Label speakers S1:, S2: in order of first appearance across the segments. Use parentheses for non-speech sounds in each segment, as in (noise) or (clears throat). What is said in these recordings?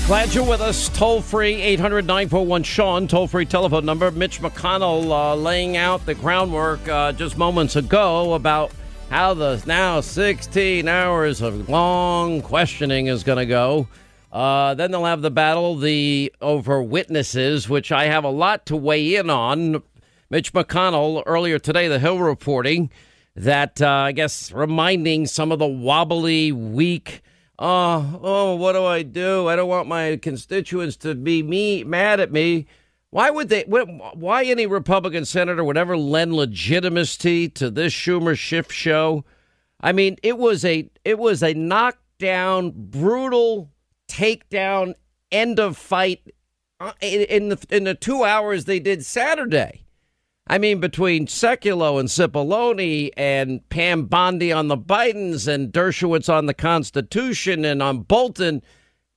S1: right, glad you're with us. Toll free 800 941 Sean, toll free telephone number. Mitch McConnell uh, laying out the groundwork uh, just moments ago about how the now 16 hours of long questioning is going to go. Uh, then they'll have the battle the over witnesses, which I have a lot to weigh in on. Mitch McConnell earlier today, the Hill reporting that uh, I guess reminding some of the wobbly, weak oh, oh, what do I do? I don't want my constituents to be me mad at me. Why would they? Why any Republican senator would ever lend legitimacy to this Schumer Schiff show? I mean, it was a it was a knockdown, brutal takedown, end of fight uh, in the in the two hours they did Saturday. I mean, between Sekulow and Cipollone and Pam Bondi on the Bidens and Dershowitz on the Constitution and on Bolton,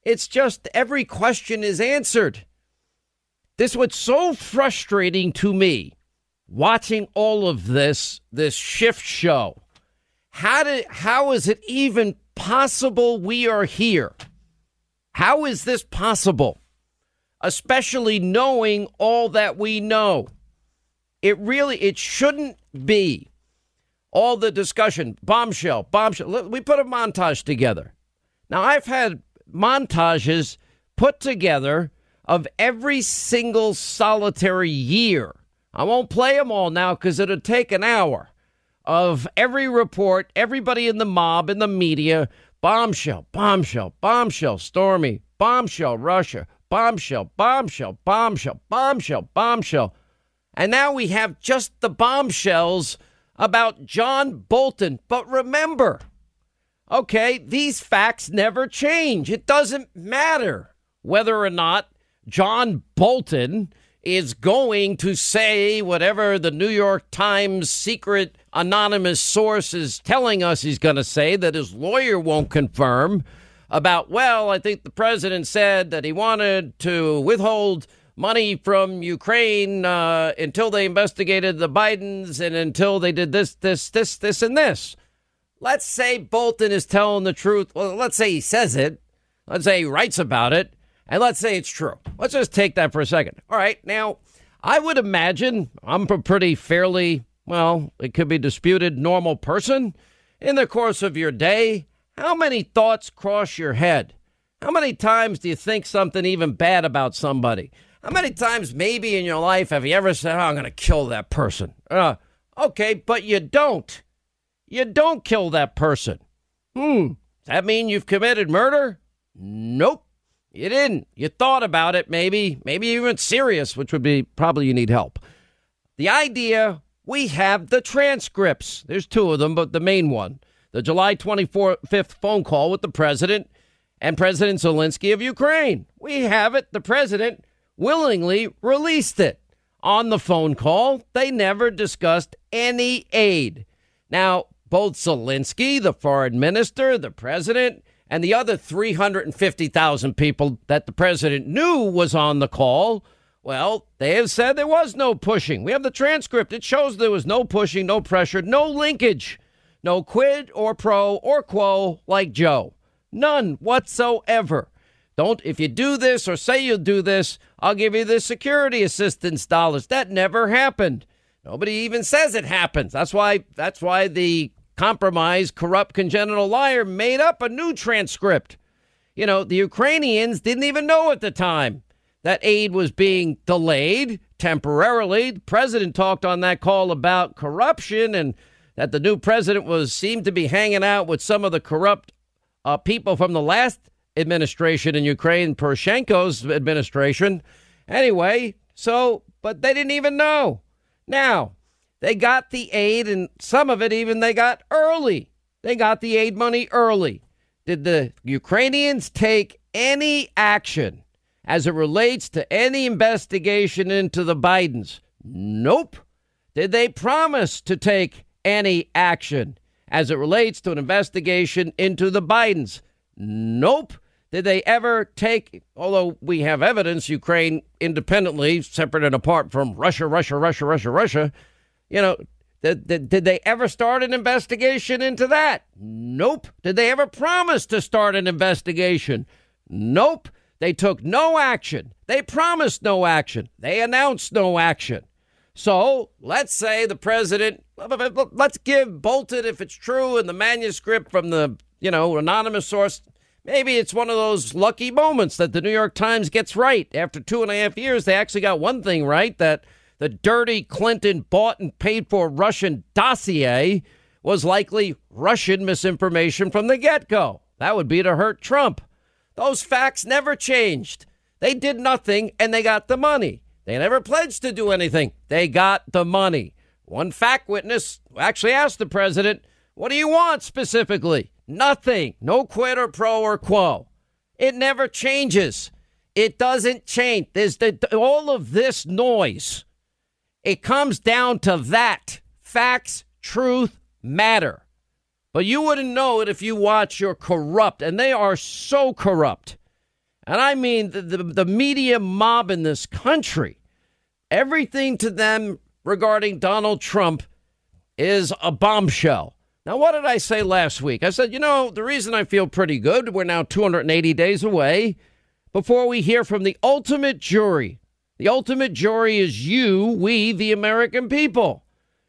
S1: it's just every question is answered. This was so frustrating to me watching all of this, this Schiff show. How did how is it even possible we are here? How is this possible? Especially knowing all that we know. It really it shouldn't be all the discussion bombshell bombshell. We put a montage together. Now I've had montages put together of every single solitary year. I won't play them all now because it'll take an hour of every report, everybody in the mob, in the media, bombshell, bombshell, bombshell, Stormy, bombshell, Russia, bombshell, bombshell, bombshell, bombshell, bombshell. And now we have just the bombshells about John Bolton. But remember, okay, these facts never change. It doesn't matter whether or not John Bolton is going to say whatever the New York Times secret anonymous source is telling us he's going to say that his lawyer won't confirm about, well, I think the president said that he wanted to withhold money from Ukraine uh, until they investigated the Bidens and until they did this, this, this, this, and this. Let's say Bolton is telling the truth. Well, let's say he says it. Let's say he writes about it. And let's say it's true. Let's just take that for a second. All right. Now, I would imagine I'm a pretty fairly, well, it could be disputed, normal person. In the course of your day, how many thoughts cross your head? How many times do you think something even bad about somebody? How many times, maybe in your life, have you ever said, oh, I'm going to kill that person? Uh, okay, but you don't. You don't kill that person. Hmm. Does that mean you've committed murder? Nope. You didn't. You thought about it, maybe. Maybe even serious, which would be probably you need help. The idea we have the transcripts. There's two of them, but the main one the July 25th phone call with the president and President Zelensky of Ukraine. We have it. The president willingly released it. On the phone call, they never discussed any aid. Now, both Zelensky, the foreign minister, the president, and the other 350,000 people that the president knew was on the call, well, they have said there was no pushing. We have the transcript. It shows there was no pushing, no pressure, no linkage, no quid or pro or quo like Joe. None whatsoever. Don't, if you do this or say you'll do this, I'll give you the security assistance dollars. That never happened. Nobody even says it happens. That's why, that's why the compromised, corrupt, congenital liar made up a new transcript. You know, the Ukrainians didn't even know at the time that aid was being delayed temporarily. The president talked on that call about corruption and that the new president was seemed to be hanging out with some of the corrupt uh, people from the last administration in Ukraine, Poroshenko's administration. Anyway, so, but they didn't even know. Now, they got the aid, and some of it even they got early. They got the aid money early. Did the Ukrainians take any action as it relates to any investigation into the Bidens? Nope. Did they promise to take any action as it relates to an investigation into the Bidens? Nope. Did they ever take, although we have evidence, Ukraine independently, separate and apart from Russia, Russia, Russia, Russia, Russia, you know, did, did, did they ever start an investigation into that? Nope. Did they ever promise to start an investigation? Nope. They took no action. They promised no action. They announced no action. So let's say the president, let's give Bolton, if it's true, in the manuscript from the, you know, anonymous source, maybe it's one of those lucky moments that the New York Times gets right. After two and a half years, they actually got one thing right that the dirty Clinton bought and paid for Russian dossier was likely Russian misinformation from the get go. That would be to hurt Trump. Those facts never changed. They did nothing and they got the money. They never pledged to do anything. They got the money. One fact witness actually asked the president, What do you want specifically? Nothing. No quid or pro or quo. It never changes. It doesn't change. There's the, all of this noise. It comes down to that. Facts, truth matter. But you wouldn't know it if you watch your corrupt, and they are so corrupt. And I mean the, the, the media mob in this country. Everything to them regarding Donald Trump is a bombshell. Now, what did I say last week? I said, you know, the reason I feel pretty good, we're now 280 days away before we hear from the ultimate jury. The ultimate jury is you, we, the American people.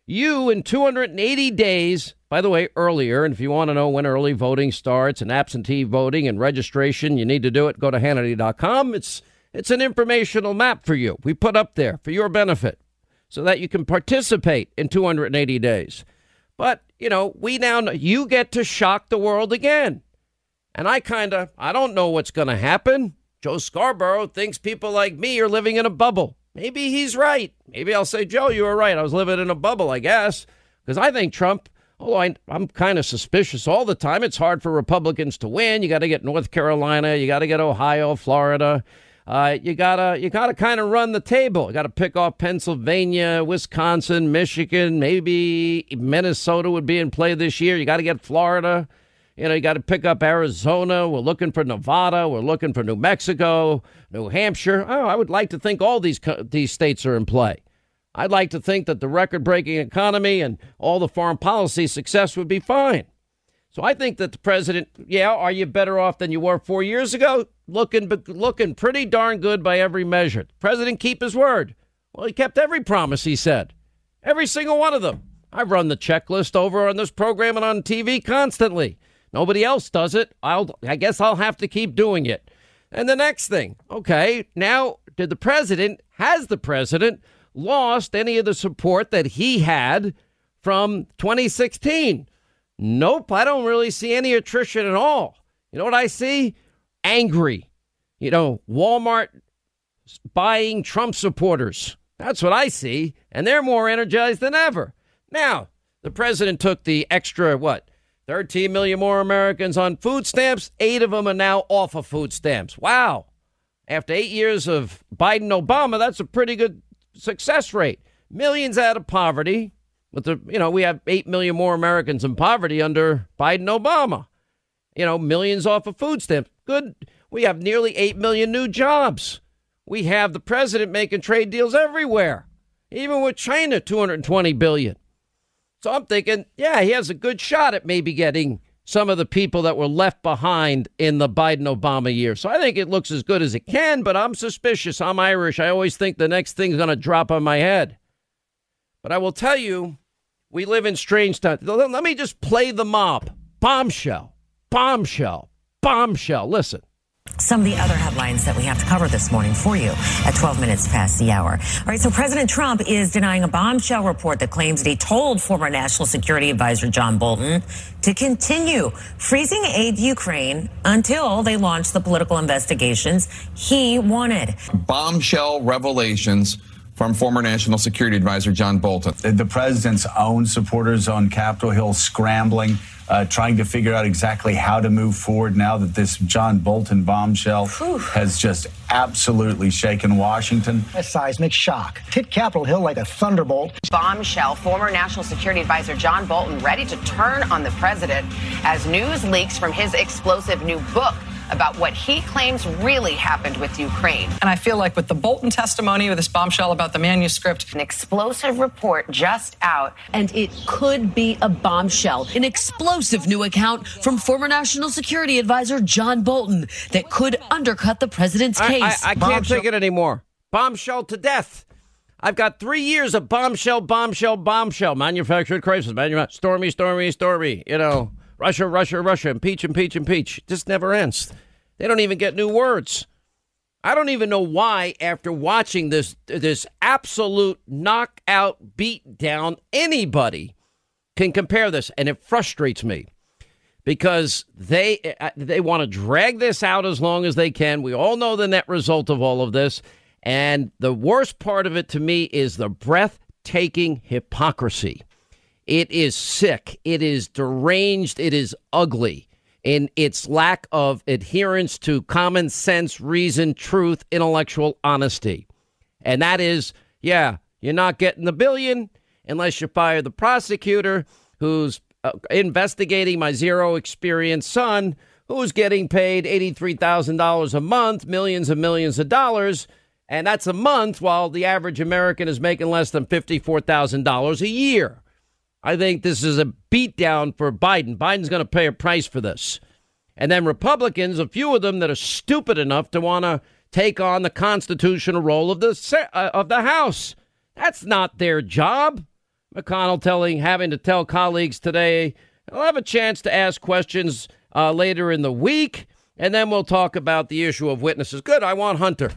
S1: You, in 280 days, by the way, earlier, and if you want to know when early voting starts and absentee voting and registration, you need to do it. Go to Hannity.com. It's, it's an informational map for you. We put up there for your benefit so that you can participate in 280 days. But, you know, we now know you get to shock the world again. And I kind of, I don't know what's going to happen. Joe Scarborough thinks people like me are living in a bubble. Maybe he's right. Maybe I'll say, Joe, you were right. I was living in a bubble, I guess, because I think Trump. Oh, I, I'm kind of suspicious all the time. It's hard for Republicans to win. You got to get North Carolina. You got to get Ohio, Florida. Uh, you gotta you gotta kind of run the table. You got to pick off Pennsylvania, Wisconsin, Michigan, maybe Minnesota would be in play this year. You got to get Florida. You know, you got to pick up Arizona. We're looking for Nevada. We're looking for New Mexico, New Hampshire. Oh, I would like to think all these these states are in play. I'd like to think that the record-breaking economy and all the foreign policy success would be fine. So I think that the president, yeah, are you better off than you were four years ago? Looking, looking pretty darn good by every measure. The president keep his word. Well, he kept every promise he said, every single one of them. I've run the checklist over on this program and on TV constantly. Nobody else does it. I'll, I guess I'll have to keep doing it. And the next thing, okay, now did the president, has the president lost any of the support that he had from 2016? Nope, I don't really see any attrition at all. You know what I see? Angry. You know, Walmart buying Trump supporters. That's what I see. And they're more energized than ever. Now, the president took the extra, what, 13 million more Americans on food stamps. Eight of them are now off of food stamps. Wow. After eight years of Biden Obama, that's a pretty good success rate. Millions out of poverty. But the you know, we have eight million more Americans in poverty under Biden Obama. You know, millions off of food stamps. Good. We have nearly eight million new jobs. We have the president making trade deals everywhere. Even with China, 220 billion. So I'm thinking, yeah, he has a good shot at maybe getting some of the people that were left behind in the Biden Obama year. So I think it looks as good as it can, but I'm suspicious. I'm Irish. I always think the next thing's going to drop on my head. But I will tell you, we live in strange times. Let me just play the mob. Bombshell, bombshell, bombshell. Listen.
S2: Some of the other headlines that we have to cover this morning for you at 12 minutes past the hour. All right, so President Trump is denying a bombshell report that claims that he told former National Security Advisor John Bolton to continue freezing aid to Ukraine until they launch the political investigations he wanted.
S3: Bombshell revelations from former National Security Advisor John Bolton.
S4: The president's own supporters on Capitol Hill scrambling uh, trying to figure out exactly how to move forward now that this John Bolton bombshell Whew. has just absolutely shaken Washington.
S5: A seismic shock hit Capitol Hill like a thunderbolt.
S6: Bombshell, former National Security Advisor John Bolton ready to turn on the president as news leaks from his explosive new book about what he claims really happened with Ukraine.
S7: And I feel like with the Bolton testimony, with this bombshell about the manuscript,
S6: an explosive report just out.
S8: And it could be a bombshell, an explosive new account from former National Security Advisor John Bolton that could undercut the president's case.
S1: I, I, I can't take it anymore. Bombshell to death. I've got three years of bombshell, bombshell, bombshell, manufactured crisis, manu- stormy, stormy, stormy. You know, Russia, Russia, Russia, impeach, impeach, impeach. It just never ends. They don't even get new words. I don't even know why, after watching this this absolute knockout beat down, anybody can compare this, and it frustrates me because they uh, uh, they want to drag this out as long as they can. We all know the net result of all of this. And the worst part of it to me is the breathtaking hypocrisy. It is sick. It is deranged. It is ugly in its lack of adherence to common sense, reason, truth, intellectual honesty. And that is, yeah, you're not getting the billion unless you fire the prosecutor who's uh, investigating my zero experience son who's getting paid $83,000 a month, millions and millions of dollars and that's a month while the average American is making less than $54,000 a year. I think this is a beatdown for Biden. Biden's going to pay a price for this. And then Republicans, a few of them that are stupid enough to want to take on the constitutional role of the uh, of the House. That's not their job. McConnell telling having to tell colleagues today, I'll have a chance to ask questions uh, later in the week, and then we'll talk about the issue of witnesses. Good, I want Hunter.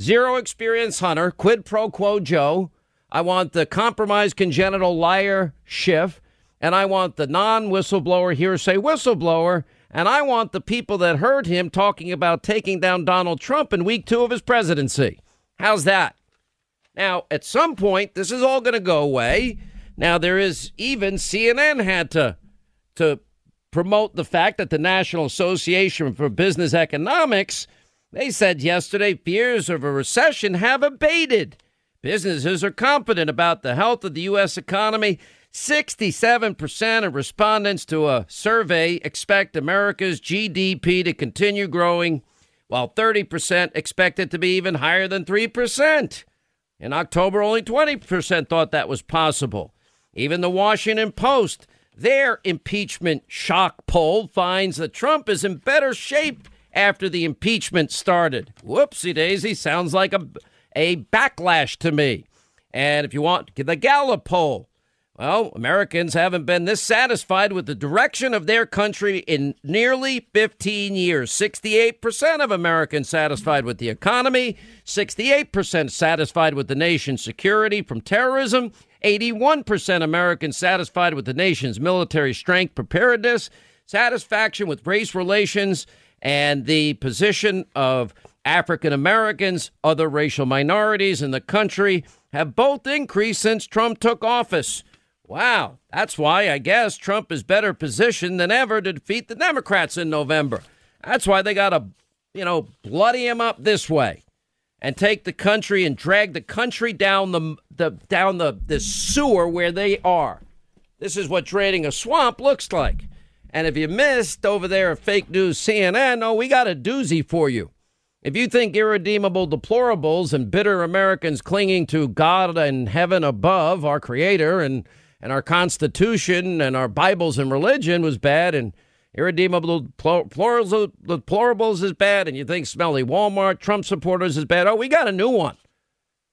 S1: Zero experience Hunter, quid pro quo Joe. I want the compromised congenital liar Schiff, and I want the non whistleblower hearsay whistleblower, and I want the people that heard him talking about taking down Donald Trump in week two of his presidency. How's that? Now, at some point, this is all going to go away. Now, there is even CNN had to to promote the fact that the National Association for Business Economics they said yesterday fears of a recession have abated. Businesses are confident about the health of the U.S. economy. 67% of respondents to a survey expect America's GDP to continue growing, while 30% expect it to be even higher than 3%. In October, only 20% thought that was possible. Even the Washington Post, their impeachment shock poll finds that Trump is in better shape after the impeachment started. Whoopsie daisy, sounds like a, a backlash to me. And if you want the Gallup poll, well, Americans haven't been this satisfied with the direction of their country in nearly 15 years. 68% of Americans satisfied with the economy, 68% satisfied with the nation's security from terrorism, 81% Americans satisfied with the nation's military strength preparedness, satisfaction with race relations, and the position of African Americans, other racial minorities in the country have both increased since Trump took office. Wow, that's why I guess Trump is better positioned than ever to defeat the Democrats in November. That's why they got to, you know, bloody him up this way and take the country and drag the country down the, the down the, the sewer where they are. This is what draining a swamp looks like. And if you missed over there at Fake News CNN, oh, we got a doozy for you. If you think irredeemable deplorables and bitter Americans clinging to God and heaven above, our Creator, and, and our Constitution and our Bibles and religion was bad, and irredeemable deplorables is bad, and you think smelly Walmart Trump supporters is bad, oh, we got a new one.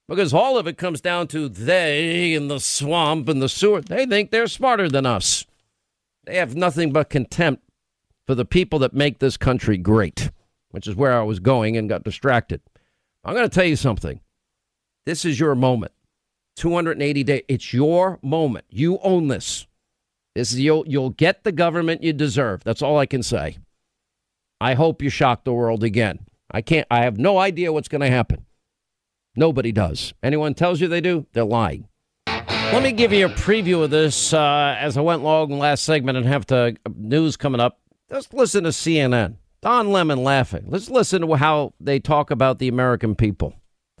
S1: Because all of it comes down to they in the swamp and the sewer. They think they're smarter than us. They have nothing but contempt for the people that make this country great, which is where I was going and got distracted. I'm going to tell you something. This is your moment. 280 days. It's your moment. You own this. This is you'll you'll get the government you deserve. That's all I can say. I hope you shock the world again. I can't I have no idea what's going to happen. Nobody does. Anyone tells you they do, they're lying. Let me give you a preview of this uh, as I went long last segment and have to uh, news coming up. Just listen to CNN. Don Lemon laughing. Let's listen to how they talk about the American people.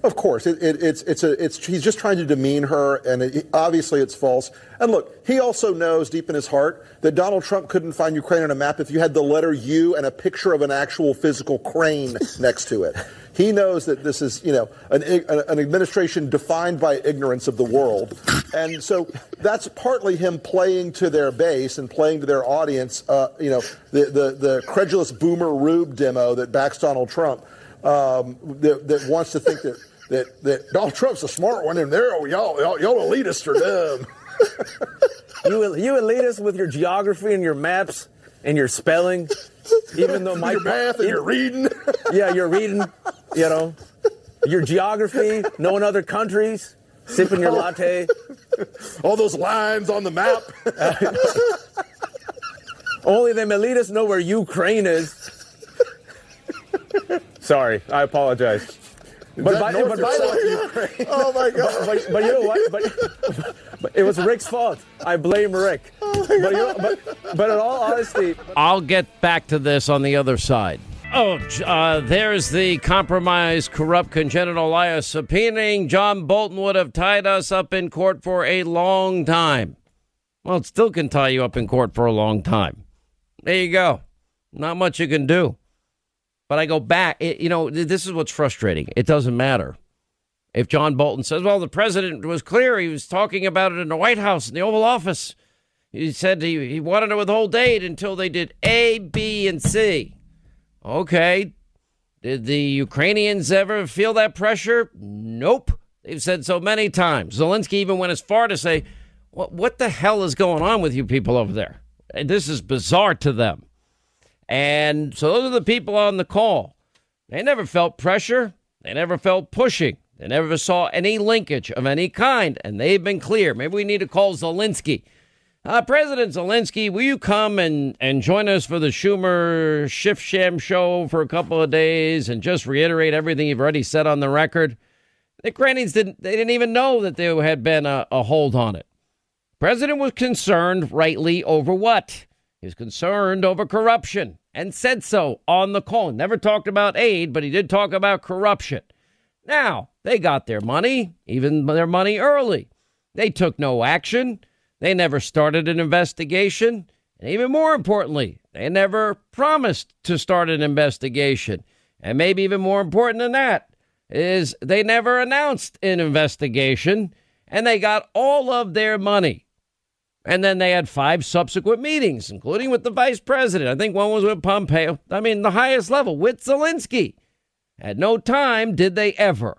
S9: Of course, it, it, it's it's a it's he's just trying to demean her, and it, obviously it's false. And look, he also knows deep in his heart that Donald Trump couldn't find Ukraine on a map if you had the letter U and a picture of an actual physical crane (laughs) next to it. He knows that this is, you know, an, an administration defined by ignorance of the world. And so that's partly him playing to their base and playing to their audience, uh, you know, the, the, the credulous boomer rube demo that backs Donald Trump, um, that, that wants to think that, that, that Donald Trump's a smart one and they're, oh, y'all, y'all, y'all elitists are dumb. (laughs)
S10: you, you elitists with your geography and your maps and your spelling, even though (laughs) my
S9: your math and your reading. (laughs)
S10: yeah, you're reading you know, your geography, knowing other countries, sipping your latte.
S9: All those lines on the map.
S10: Only them elitists know where Ukraine is. Sorry, I apologize.
S9: But by, but by the way, (laughs) oh my God!
S10: But, but, but, you know what? But, (laughs) but, it was Rick's fault. I blame Rick. (laughs) Oh but, you know, but, but in all honesty,
S1: I'll get back to this on the other side. Oh, uh, there's the compromised, corrupt, congenital liar subpoenaing. John Bolton would have tied us up in court for a long time. Well, it still can tie you up in court for a long time. There you go. Not much you can do. But I go back. It, you know, this is what's frustrating. It doesn't matter. If John Bolton says, well, the president was clear, he was talking about it in the White House, in the Oval Office. He said he, he wanted to withhold aid until they did A, B, and C. Okay. Did the Ukrainians ever feel that pressure? Nope. They've said so many times. Zelensky even went as far to say, what, what the hell is going on with you people over there? This is bizarre to them. And so those are the people on the call. They never felt pressure. They never felt pushing. They never saw any linkage of any kind. And they've been clear. Maybe we need to call Zelensky uh, President Zelensky, will you come and, and join us for the Schumer Schiff Sham show for a couple of days and just reiterate everything you've already said on the record? The Ukrainians didn't they didn't even know that there had been a, a hold on it. President was concerned, rightly, over what? He was concerned over corruption and said so on the call. Never talked about aid, but he did talk about corruption. Now, they got their money, even their money early. They took no action. They never started an investigation. And even more importantly, they never promised to start an investigation. And maybe even more important than that is they never announced an investigation and they got all of their money. And then they had five subsequent meetings, including with the vice president. I think one was with Pompeo. I mean, the highest level with Zelensky. At no time did they ever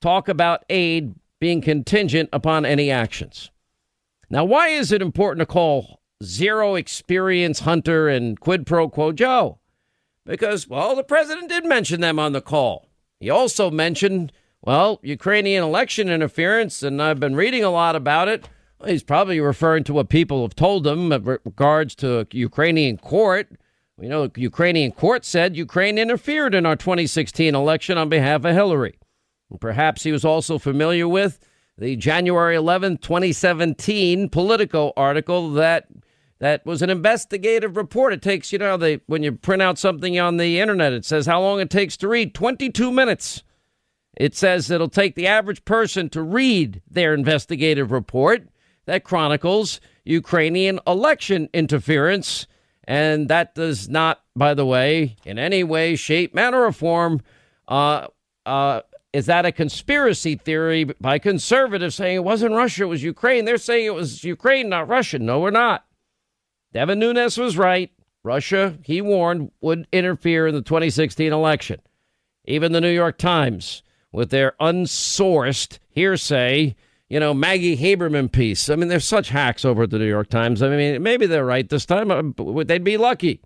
S1: talk about aid being contingent upon any actions. Now, why is it important to call zero experience Hunter and quid pro quo Joe? Because, well, the president did mention them on the call. He also mentioned, well, Ukrainian election interference, and I've been reading a lot about it. He's probably referring to what people have told him in regards to Ukrainian court. We know Ukrainian court said Ukraine interfered in our 2016 election on behalf of Hillary. And perhaps he was also familiar with the January 11, 2017 Politico article that that was an investigative report. It takes, you know, they when you print out something on the internet, it says how long it takes to read 22 minutes. It says it'll take the average person to read their investigative report that chronicles Ukrainian election interference. And that does not, by the way, in any way, shape, manner, or form, uh, uh, is that a conspiracy theory by conservatives saying it wasn't Russia, it was Ukraine? They're saying it was Ukraine, not Russia. No, we're not. Devin Nunes was right. Russia, he warned, would interfere in the 2016 election. Even the New York Times, with their unsourced hearsay, you know, Maggie Haberman piece. I mean, they're such hacks over at the New York Times. I mean, maybe they're right this time. Uh, they'd be lucky.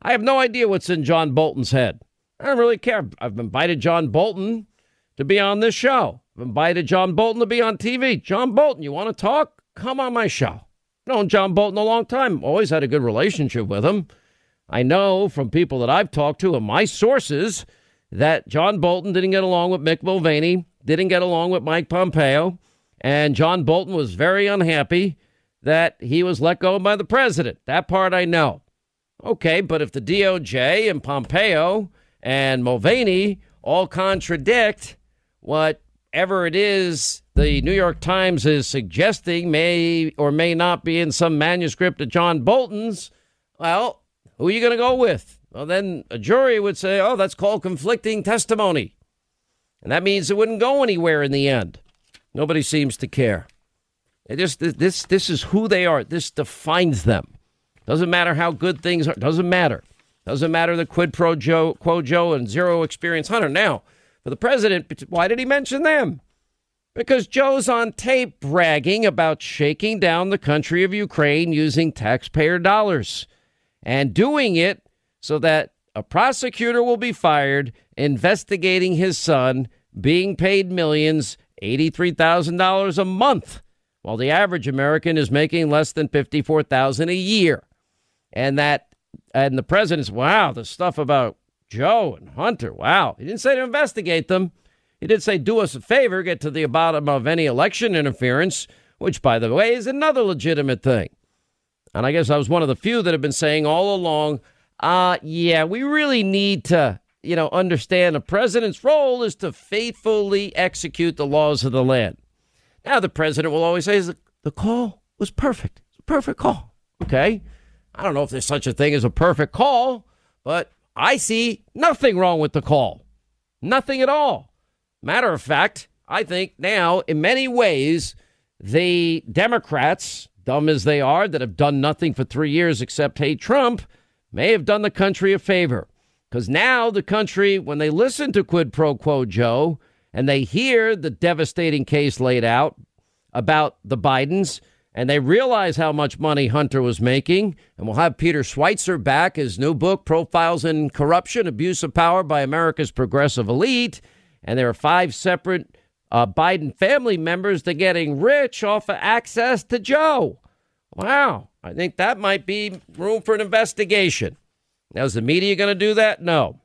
S1: I have no idea what's in John Bolton's head. I don't really care. I've invited John Bolton to be on this show. I've invited John Bolton to be on TV. John Bolton, you want to talk? Come on my show. Known John Bolton a long time. Always had a good relationship with him. I know from people that I've talked to and my sources that John Bolton didn't get along with Mick Mulvaney, didn't get along with Mike Pompeo, and John Bolton was very unhappy that he was let go by the president. That part I know. Okay, but if the DOJ and Pompeo and Mulvaney all contradict whatever it is the New York Times is suggesting may or may not be in some manuscript of John Bolton's, well, who are you going to go with? Well, then a jury would say, oh, that's called conflicting testimony. And that means it wouldn't go anywhere in the end. Nobody seems to care. It just this this is who they are. This defines them. Doesn't matter how good things are. Doesn't matter. Doesn't matter the quid pro Joe, quo Joe, and zero experience Hunter. Now, for the president, why did he mention them? Because Joe's on tape bragging about shaking down the country of Ukraine using taxpayer dollars and doing it so that a prosecutor will be fired investigating his son being paid millions, $83,000 a month, while the average American is making less than 54,000 a year. And that and the president's wow, the stuff about Joe and Hunter. Wow. He didn't say to investigate them. He did say do us a favor, get to the bottom of any election interference, which by the way is another legitimate thing. And I guess I was one of the few that have been saying all along, uh yeah, we really need to you know, understand the president's role is to faithfully execute the laws of the land. Now, the president will always say the call was perfect. It's a perfect call. Okay. I don't know if there's such a thing as a perfect call, but I see nothing wrong with the call. Nothing at all. Matter of fact, I think now, in many ways, the Democrats, dumb as they are, that have done nothing for three years except hate Trump, may have done the country a favor. Because now the country, when they listen to quid pro quo Joe and they hear the devastating case laid out about the Bidens, and they realize how much money Hunter was making, and we'll have Peter Schweizer back, his new book, Profiles in Corruption, Abuse of Power by America's Progressive Elite. And there are five separate uh, Biden family members that getting rich off of access to Joe. Wow. I think that might be room for an investigation. Now, is the media going to do that? No.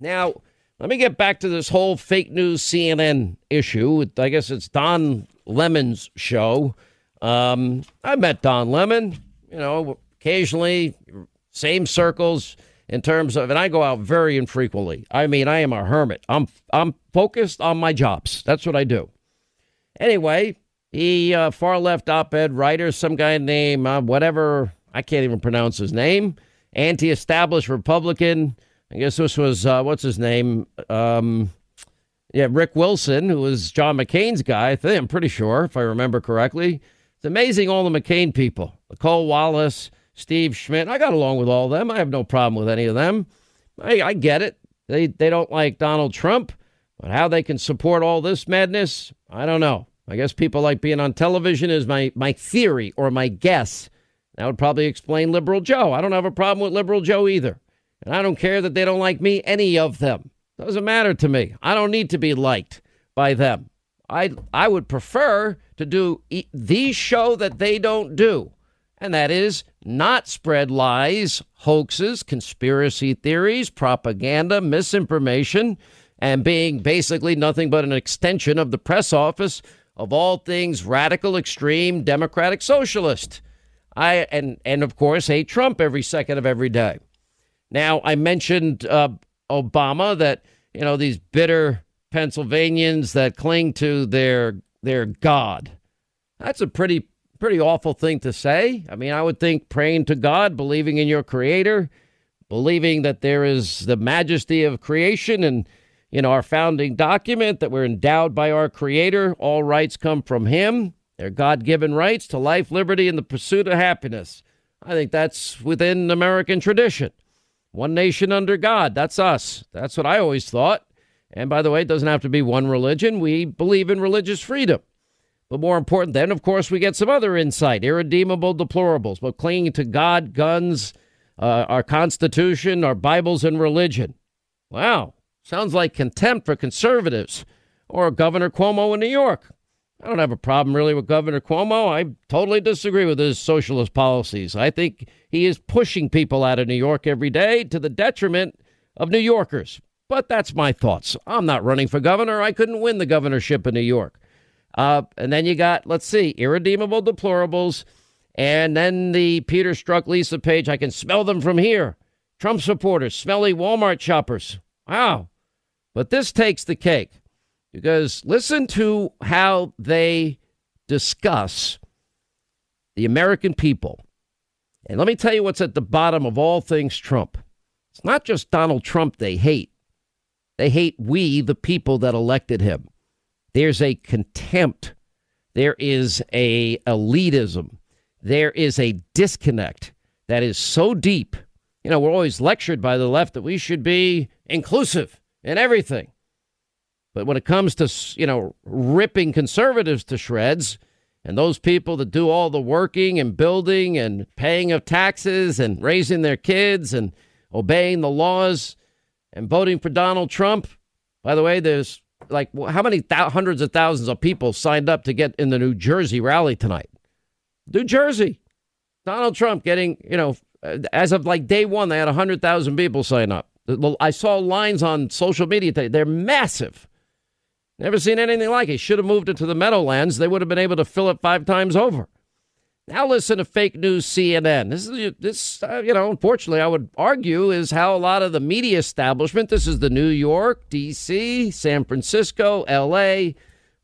S1: Now, let me get back to this whole fake news CNN issue. I guess it's Don Lemon's show. Um, I met Don Lemon, you know, occasionally, same circles in terms of, and I go out very infrequently. I mean, I am a hermit. I'm I'm focused on my jobs. That's what I do. Anyway, he uh, far left op-ed writer, some guy named uh, whatever I can't even pronounce his name anti established Republican. I guess this was, uh, what's his name? Um, yeah, Rick Wilson, who was John McCain's guy. I think, I'm pretty sure, if I remember correctly. It's amazing all the McCain people. Nicolle Wallace, Steve Schmidt. I got along with all of them. I have no problem with any of them. I, I get it. They, they don't like Donald Trump, but how they can support all this madness, I don't know. I guess people like being on television is my, my theory or my guess. That would probably explain Liberal Joe. I don't have a problem with Liberal Joe either. And I don't care that they don't like me, any of them. Doesn't matter to me. I don't need to be liked by them. I, I would prefer to do the show that they don't do, and that is not spread lies, hoaxes, conspiracy theories, propaganda, misinformation, and being basically nothing but an extension of the press office of all things radical, extreme, democratic socialist. I and and of course hate Trump every second of every day. Now I mentioned uh, Obama that you know these bitter Pennsylvanians that cling to their their God. That's a pretty pretty awful thing to say. I mean, I would think praying to God, believing in your Creator, believing that there is the majesty of creation and in our founding document that we're endowed by our Creator. All rights come from Him. Their God given rights to life, liberty, and the pursuit of happiness. I think that's within American tradition. One nation under God. That's us. That's what I always thought. And by the way, it doesn't have to be one religion. We believe in religious freedom. But more important, then, of course, we get some other insight irredeemable deplorables, but clinging to God, guns, uh, our Constitution, our Bibles, and religion. Wow. Sounds like contempt for conservatives or Governor Cuomo in New York. I don't have a problem really with Governor Cuomo. I totally disagree with his socialist policies. I think he is pushing people out of New York every day to the detriment of New Yorkers. But that's my thoughts. I'm not running for governor. I couldn't win the governorship in New York. Uh, and then you got, let's see, irredeemable deplorables. And then the Peter Strzok Lisa Page. I can smell them from here. Trump supporters, smelly Walmart shoppers. Wow. But this takes the cake Because listen to how they discuss the American people. And let me tell you what's at the bottom of all things Trump. It's not just Donald Trump they hate. They hate we, the people that elected him. There's a contempt. There is a elitism. There is a disconnect that is so deep. You know, we're always lectured by the left that we should be inclusive in everything. But when it comes to, you know, ripping conservatives to shreds and those people that do all the working and building and paying of taxes and raising their kids and obeying the laws and voting for Donald Trump, by the way, there's like how many th- hundreds of thousands of people signed up to get in the New Jersey rally tonight? New Jersey. Donald Trump getting, you know, uh, as of like day one, they had 100,000 people sign up. I saw lines on social media today. They're massive. Never seen anything like it. Should have moved it to the Meadowlands. They would have been able to fill it five times over. Now listen to fake news CNN. This is this uh, you know, unfortunately, I would argue is how a lot of the media establishment. This is the New York, D.C., San Francisco, L.A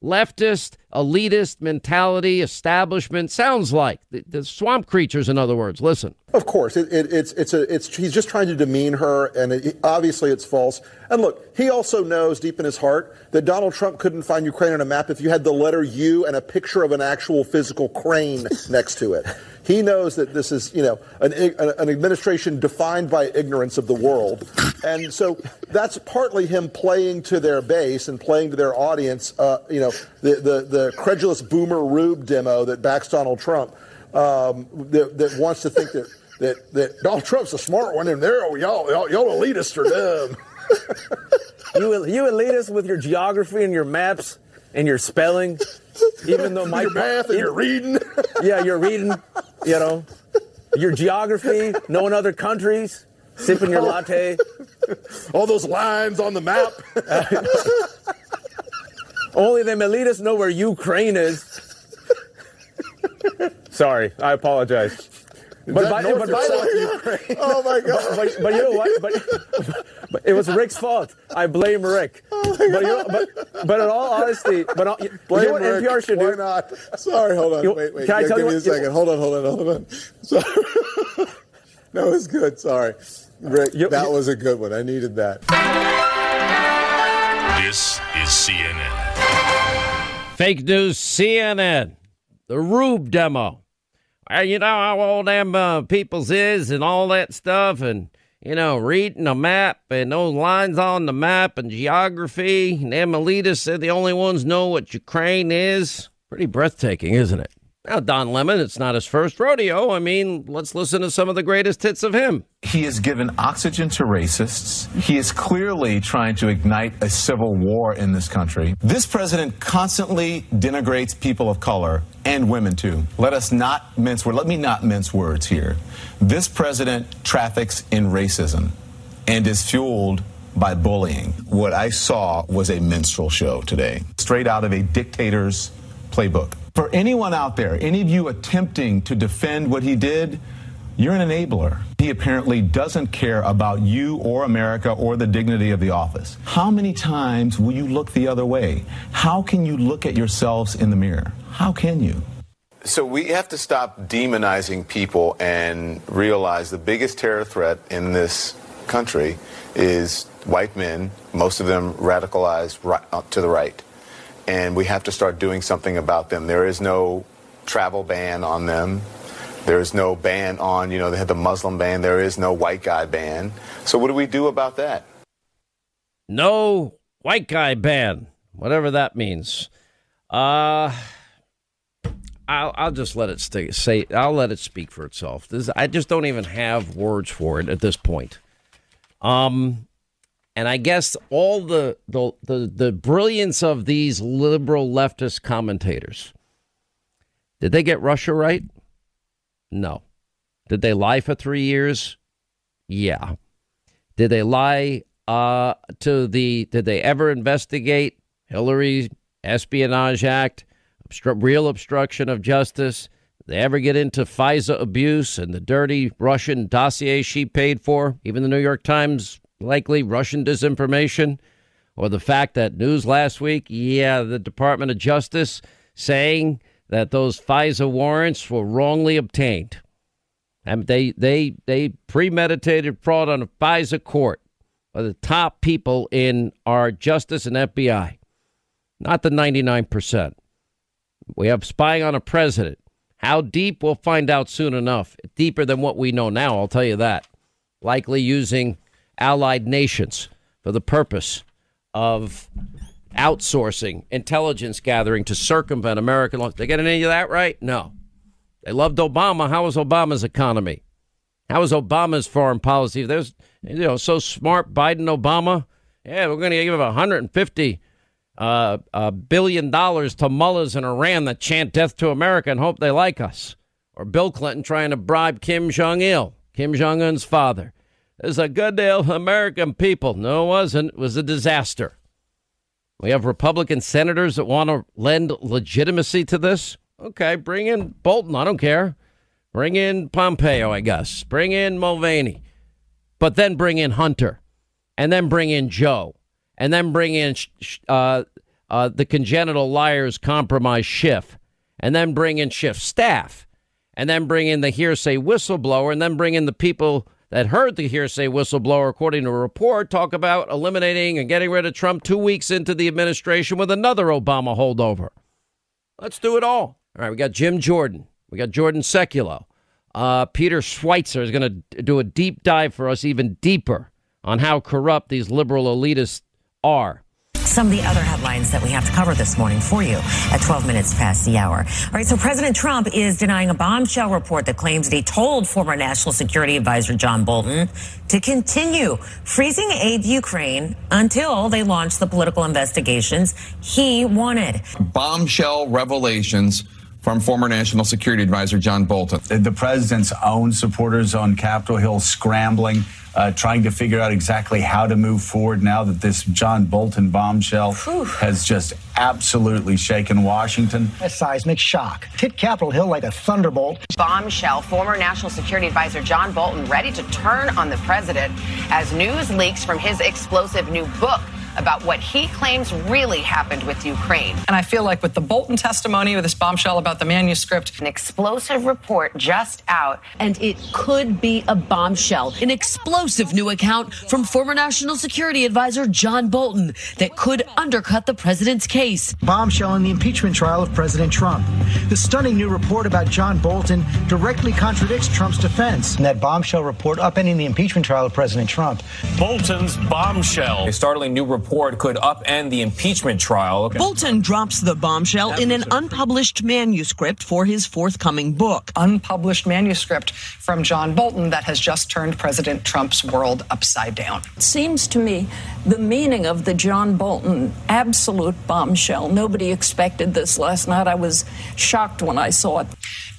S1: leftist, elitist mentality, establishment sounds like. The, the, swamp creatures, in other words. Listen.
S9: Of course, it, it, it's it's a it's he's just trying to demean her, and it, obviously it's false. And look, he also knows deep in his heart that Donald Trump couldn't find Ukraine on a map if you had the letter U and a picture of an actual physical crane (laughs) next to it. He knows that this is, you know, an, an administration defined by ignorance of the world. And so that's partly him playing to their base and playing to their audience, uh, you know, the, the, the credulous boomer Rube demo that backs Donald Trump, um, that, that wants to think that, that, that Donald Trump's a smart one and there, y'all, y'all, y'all elitists (laughs) are dumb.
S10: you, you elitists with your geography and your maps and your spelling, even though (laughs) my
S9: your math and your reading. (laughs)
S10: yeah, you're reading you know, your geography, knowing other countries, sipping your latte. (laughs)
S9: All those lines on the map. (laughs)
S10: Only them elitists know where Ukraine is. Sorry, I apologize.
S9: But by, but by the way, (laughs) oh my god!
S10: But, but, but, you know what? But, but, it was Rick's fault. I blame Rick. Oh but, you know, but but in all honesty, but all, you
S9: blame
S10: know what
S9: Rick.
S10: NPR should
S9: Why
S10: do?
S9: not? Sorry, hold on.
S10: You,
S9: wait, wait.
S10: Can I
S9: yeah,
S10: tell
S9: give
S10: you
S9: me
S10: what,
S9: a second. hold on, hold on, hold on. Sorry. no, it's good. Sorry, Rick. You, that you, was a good one. I needed that.
S11: This is CNN.
S1: Fake news, CNN. The Rube demo you know how old them uh, peoples is and all that stuff, and you know, reading a map and those lines on the map and geography. And them elitists said the only ones know what Ukraine is. Pretty breathtaking, isn't it? Now, Don Lemon, it's not his first rodeo. I mean, let's listen to some of the greatest hits of him.
S12: He has given oxygen to racists. He is clearly trying to ignite a civil war in this country. This president constantly denigrates people of color and women, too. Let us not mince words. Let me not mince words here. This president traffics in racism and is fueled by bullying. What I saw was a minstrel show today, straight out of a dictator's playbook. For anyone out there, any of you attempting to defend what he did, you're an enabler. He apparently doesn't care about you or America or the dignity of the office. How many times will you look the other way? How can you look at yourselves in the mirror? How can you?
S13: So we have to stop demonizing people and realize the biggest terror threat in this country is white men, most of them radicalized right, uh, to the right and we have to start doing something about them. There is no travel ban on them. There is no ban on, you know, they had the Muslim ban. There is no white guy ban. So what do we do about that?
S1: No white guy ban, whatever that means. Uh, I'll, I'll just let it stay, say. I'll let it speak for itself. This, I just don't even have words for it at this point. Um, and I guess all the, the the the brilliance of these liberal leftist commentators. Did they get Russia right? No. Did they lie for three years? Yeah. Did they lie uh, to the? Did they ever investigate Hillary Espionage Act, obstru- real obstruction of justice? Did they ever get into FISA abuse and the dirty Russian dossier she paid for? Even the New York Times likely Russian disinformation? or the fact that news last week, yeah, the Department of Justice saying that those FISA warrants were wrongly obtained. And they they they premeditated fraud on a FISA court by the top people in our justice and FBI. Not the 99%. We have spying on a president. How deep we'll find out soon enough. Deeper than what we know now, I'll tell you that. Likely using allied nations for the purpose of outsourcing intelligence gathering to circumvent American laws. They get any of that right? No. They loved Obama. How was Obama's economy? How was Obama's foreign policy? There's, you know, so smart, Biden, Obama. Yeah, we're going to give 150 uh, uh, billion dollars to mullahs in Iran that chant death to America and hope they like us. Or Bill Clinton trying to bribe Kim Jong Il, Kim Jong Un's father. It's a good deal, for American people. No, it wasn't. It was a disaster. We have Republican senators that want to lend legitimacy to this. Okay, bring in Bolton. I don't care. Bring in Pompeo, I guess. Bring in Mulvaney. But then bring in Hunter. And then bring in Joe. And then bring in uh, uh, the congenital liars compromise Schiff. And then bring in Schiff's staff. And then bring in the hearsay whistleblower. And then bring in the people that heard the hearsay whistleblower, according to a report, talk about eliminating and getting rid of Trump two weeks into the administration with another Obama holdover. Let's do it all. All right, we got Jim Jordan. We got Jordan Sekulow. Uh, Peter Schweizer is going to do a deep dive for us, even deeper, on how corrupt these liberal elitists are.
S2: Some of the other headlines that we have to cover this morning for you at 12 minutes past the hour. All right, so President Trump is denying a bombshell report that claims that he told former National Security Advisor John Bolton to continue freezing aid to Ukraine until they launch the political investigations he wanted.
S3: Bombshell revelations from former National Security Advisor John Bolton.
S4: The president's own supporters on Capitol Hill scrambling, uh, trying to figure out exactly how to move forward now that this John Bolton bombshell Whew. has just absolutely shaken Washington.
S5: A seismic shock hit Capitol Hill like a thunderbolt.
S6: Bombshell, former National Security Advisor John Bolton ready to turn on the president as news leaks from his explosive new book about what he claims really happened with Ukraine.
S7: And I feel like with the Bolton testimony, with this bombshell about the manuscript,
S6: an explosive report just out.
S8: And it could be a bombshell, an explosive new account from former National Security Advisor John Bolton that could undercut the president's case.
S5: Bombshell in the impeachment trial of President Trump. The stunning new report about John Bolton directly contradicts Trump's defense. And that bombshell report upending the impeachment trial of President Trump.
S14: Bolton's bombshell. A startling new report report could upend the impeachment trial.
S15: Okay. Bolton drops the bombshell in an unpublished manuscript for his forthcoming book.
S7: Unpublished manuscript from John Bolton that has just turned President Trump's world upside down.
S16: It seems to me the meaning of the John Bolton absolute bombshell. Nobody expected this last night. I was shocked when I saw it.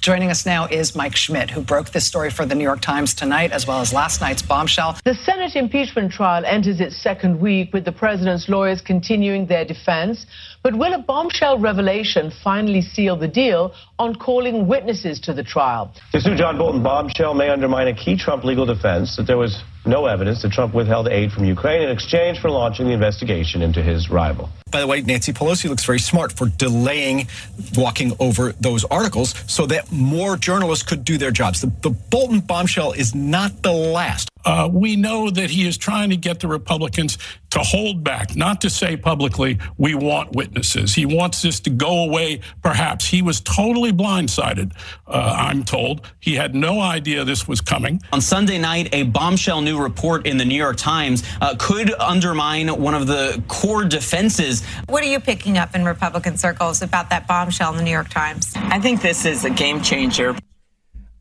S7: Joining us now is Mike Schmidt, who broke this story for the New York Times tonight, as well as last night's bombshell.
S17: The Senate impeachment trial enters its second week with the president's lawyers continuing their defense. But will a bombshell revelation finally seal the deal on calling witnesses to the trial?
S18: This new John Bolton bombshell may undermine a key Trump legal defense that there was no evidence that Trump withheld aid from Ukraine in exchange for launching the investigation into his rival.
S19: By the way, Nancy Pelosi looks very smart for delaying walking over those articles so that more journalists could do their jobs. The, the Bolton bombshell is not the last.
S20: Uh, we know that he is trying to get the Republicans to hold back, not to say publicly, we want witnesses. He wants this to go away, perhaps. He was totally blindsided, uh, I'm told. He had no idea this was coming.
S21: On Sunday night, a bombshell new report in the New York Times uh, could undermine one of the core defenses.
S22: What are you picking up in Republican circles about that bombshell in the New York Times?
S23: I think this is a game changer.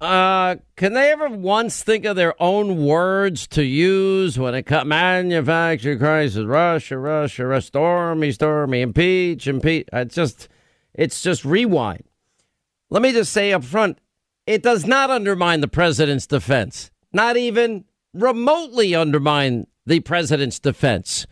S1: Uh, can they ever once think of their own words to use when it comes manufactured crisis? Russia, Russia, Russia, stormy, stormy, impeach, impeach. It's just, it's just rewind. Let me just say up front, it does not undermine the president's defense. Not even remotely undermine the president's defense.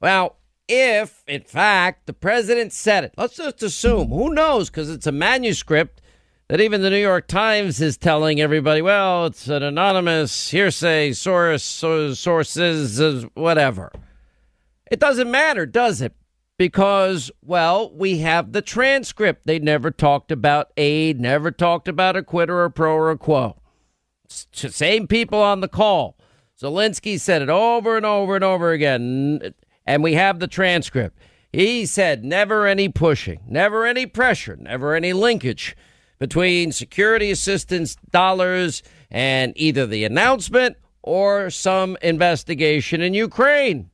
S1: Well, if in fact the president said it, let's just assume. Who knows? Because it's a manuscript that even the New York Times is telling everybody, well, it's an anonymous hearsay source, sources, whatever. It doesn't matter, does it? Because, well, we have the transcript. They never talked about aid, never talked about a quid or a pro or a quo. Same people on the call. Zelensky said it over and over and over again. And we have the transcript. He said never any pushing, never any pressure, never any linkage between security assistance dollars and either the announcement or some investigation in Ukraine.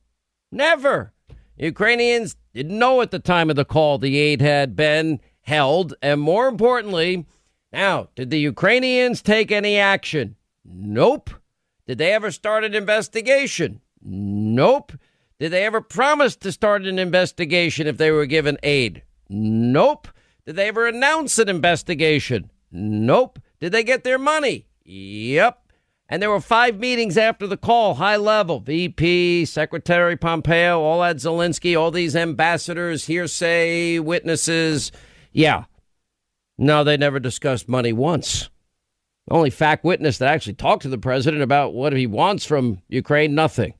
S1: Never. Ukrainians didn't know at the time of the call the aid had been held. And more importantly, now, did the Ukrainians take any action? Nope. Did they ever start an investigation? Nope. Did they ever promise to start an investigation if they were given aid? Nope. Did they ever announce an investigation? Nope. Did they get their money? Yep. And there were five meetings after the call, high level VP, Secretary Pompeo, all that Zelensky, all these ambassadors, hearsay, witnesses. Yeah. No, they never discussed money once. Only fact witness that actually talked to the president about what he wants from Ukraine, nothing.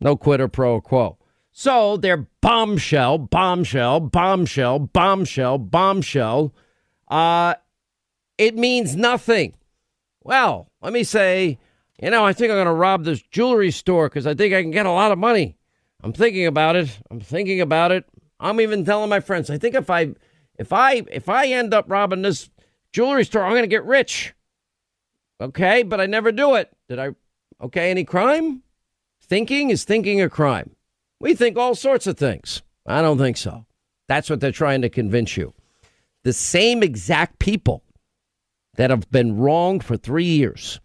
S1: No quid or pro quo. So they're bombshell, bombshell, bombshell, bombshell, bombshell. Uh, it means nothing. Well, let me say, you know, I think I'm going to rob this jewelry store because I think I can get a lot of money. I'm thinking about it. I'm thinking about it. I'm even telling my friends. I think if I, if I, if I end up robbing this jewelry store, I'm going to get rich. Okay, but I never do it. Did I? Okay, any crime? Thinking is thinking a crime. We think all sorts of things. I don't think so. That's what they're trying to convince you. The same exact people that have been wrong for three years,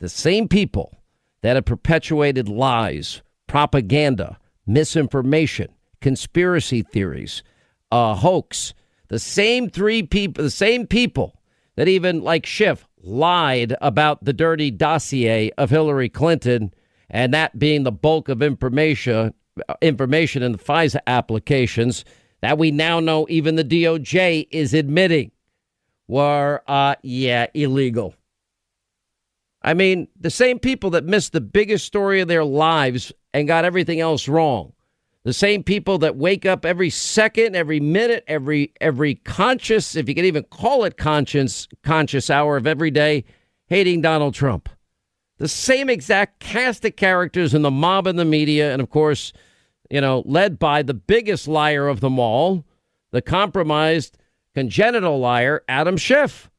S1: the same people that have perpetuated lies, propaganda, misinformation, conspiracy theories, a hoax, the same three people, the same people that even like Schiff lied about the dirty dossier of Hillary Clinton and that being the bulk of information information in the FISA applications that we now know even the DOJ is admitting were, uh, yeah, illegal. I mean, the same people that missed the biggest story of their lives and got everything else wrong. The same people that wake up every second, every minute, every every conscious, if you can even call it conscious, conscious hour of every day, hating Donald Trump. The same exact cast of characters in the mob and the media, and of course, you know, led by the biggest liar of them all, the compromised congenital liar, Adam Schiff.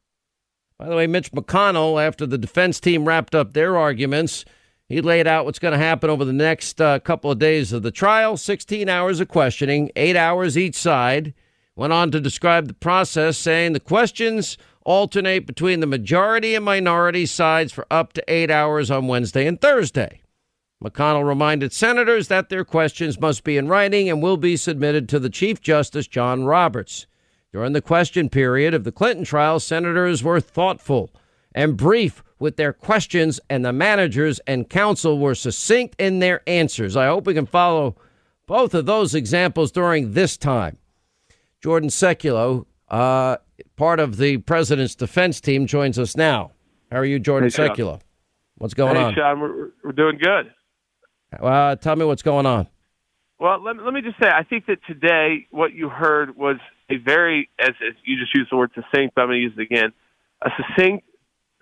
S1: By the way, Mitch McConnell, after the defense team wrapped up their arguments, he laid out what's going to happen over the next uh, couple of days of the trial 16 hours of questioning, eight hours each side. Went on to describe the process, saying the questions alternate between the majority and minority sides for up to eight hours on Wednesday and Thursday. McConnell reminded senators that their questions must be in writing and will be submitted to the Chief Justice John Roberts. During the question period of the Clinton trial, senators were thoughtful and brief with their questions, and the managers and council were succinct in their answers. I hope we can follow both of those examples during this time. Jordan Sekulow, uh, part of the president's defense team, joins us now. How are you, Jordan hey, Sekulow? What's going
S24: hey,
S1: on?
S24: Sean, we're, we're doing good.
S1: Uh, tell me what's going on.
S24: Well, let, let me just say, I think that today what you heard was a very, as, as you just used the word succinct, but I'm going to use it again, a succinct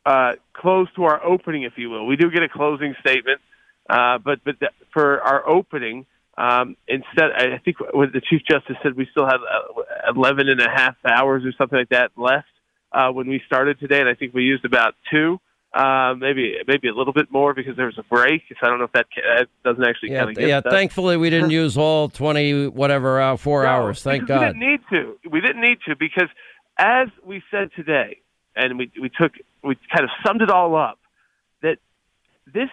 S24: uh, close to our opening, if you will. We do get a closing statement, uh, but but the, for our opening, um, instead, I think what the Chief Justice said we still had uh, 11 and a half hours or something like that left uh, when we started today, and I think we used about two. Uh, maybe maybe a little bit more because there was a break. So I don't know if that, that doesn't actually
S1: yeah,
S24: kind of
S1: yeah. Thankfully, we didn't (laughs) use all twenty whatever uh, four
S24: no,
S1: hours. Thank God.
S24: We didn't need to. We didn't need to because, as we said today, and we we took we kind of summed it all up that this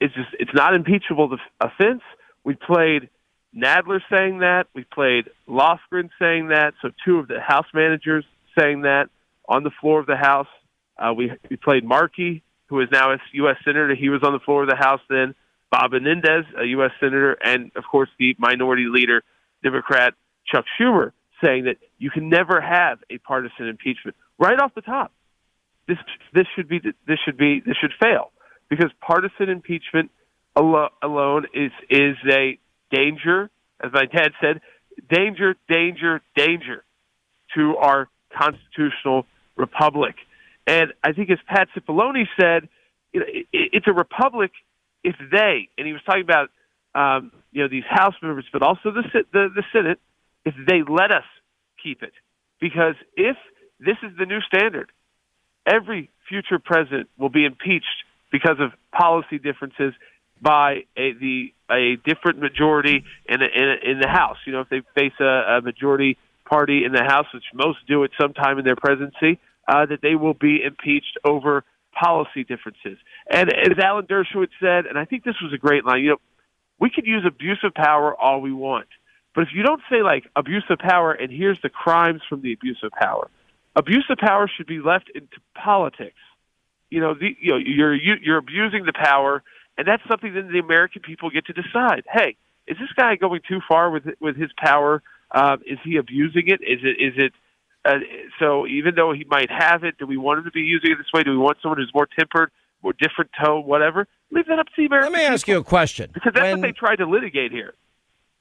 S24: is just it's not impeachable offense. We played Nadler saying that. We played Lofgren saying that. So two of the House managers saying that on the floor of the House. Uh, we we played Markey, who is now a U.S. senator. He was on the floor of the House then. Bob Menendez, a U.S. senator, and of course the minority leader, Democrat Chuck Schumer, saying that you can never have a partisan impeachment. Right off the top, this this should be this should be this should fail because partisan impeachment alo- alone is is a danger, as my dad said, danger, danger, danger to our constitutional republic. And I think, as Pat Cipollone said, you know, it, it's a republic if they, and he was talking about, um, you know, these House members, but also the, the the Senate, if they let us keep it, because if this is the new standard, every future president will be impeached because of policy differences by a, the a different majority in, a, in, a, in the House. You know, if they face a, a majority party in the House, which most do at some time in their presidency, uh, that they will be impeached over policy differences. And as Alan Dershowitz said, and I think this was a great line, you know, we could use abuse of power all we want. But if you don't say like abuse of power and here's the crimes from the abuse of power, abuse of power should be left into politics. You know, the, you know you're you, you're abusing the power, and that's something that the American people get to decide. Hey, is this guy going too far with with his power? Um, is he abusing it? Is it is it uh, so even though he might have it, do we want him to be using it this way? Do we want someone who's more tempered, more different tone, whatever? Leave that up to the American.
S1: Let me ask you a question.
S24: Because that's
S1: when,
S24: what they tried to litigate here.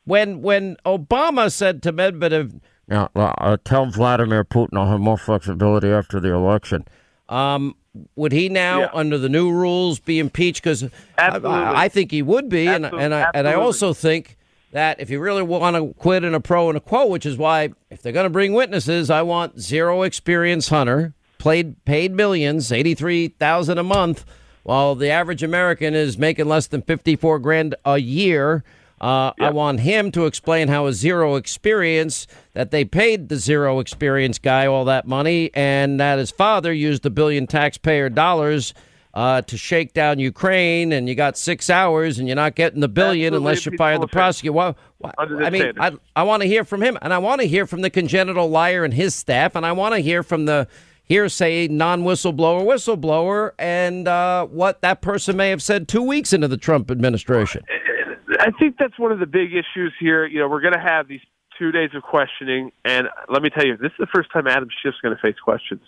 S1: When when Obama said to Medvedev, "Now uh, tell Vladimir Putin I'll have more flexibility after the election," um, would he now,
S24: Yeah.
S1: under the new rules, be impeached? Because I, I think he would be, and,
S24: Absolutely.
S1: and I and I also think that if you really want to quit in a pro and a quo, which is why if they're going to bring witnesses, I want zero experience hunter, played paid millions, eighty three thousand a month, while the average American is making less than fifty four grand a year. Uh, I want him to explain how a zero experience that they paid the zero experience guy all that money, and that his father used a billion taxpayer dollars uh, to shake down Ukraine, and you got six hours, and you're not getting the billion
S24: Absolutely
S1: unless you fire the prosecutor. Why, why, I mean, I. I want to hear from him, and I want to hear from the congenital liar and his staff, and I want to hear from the hearsay non-whistleblower whistleblower, and uh, what that person may have said two weeks into the Trump administration.
S24: I think that's one of the big issues here. You know, we're going to have these two days of questioning, and let me tell you, this is the first time Adam Schiff's going to face questions.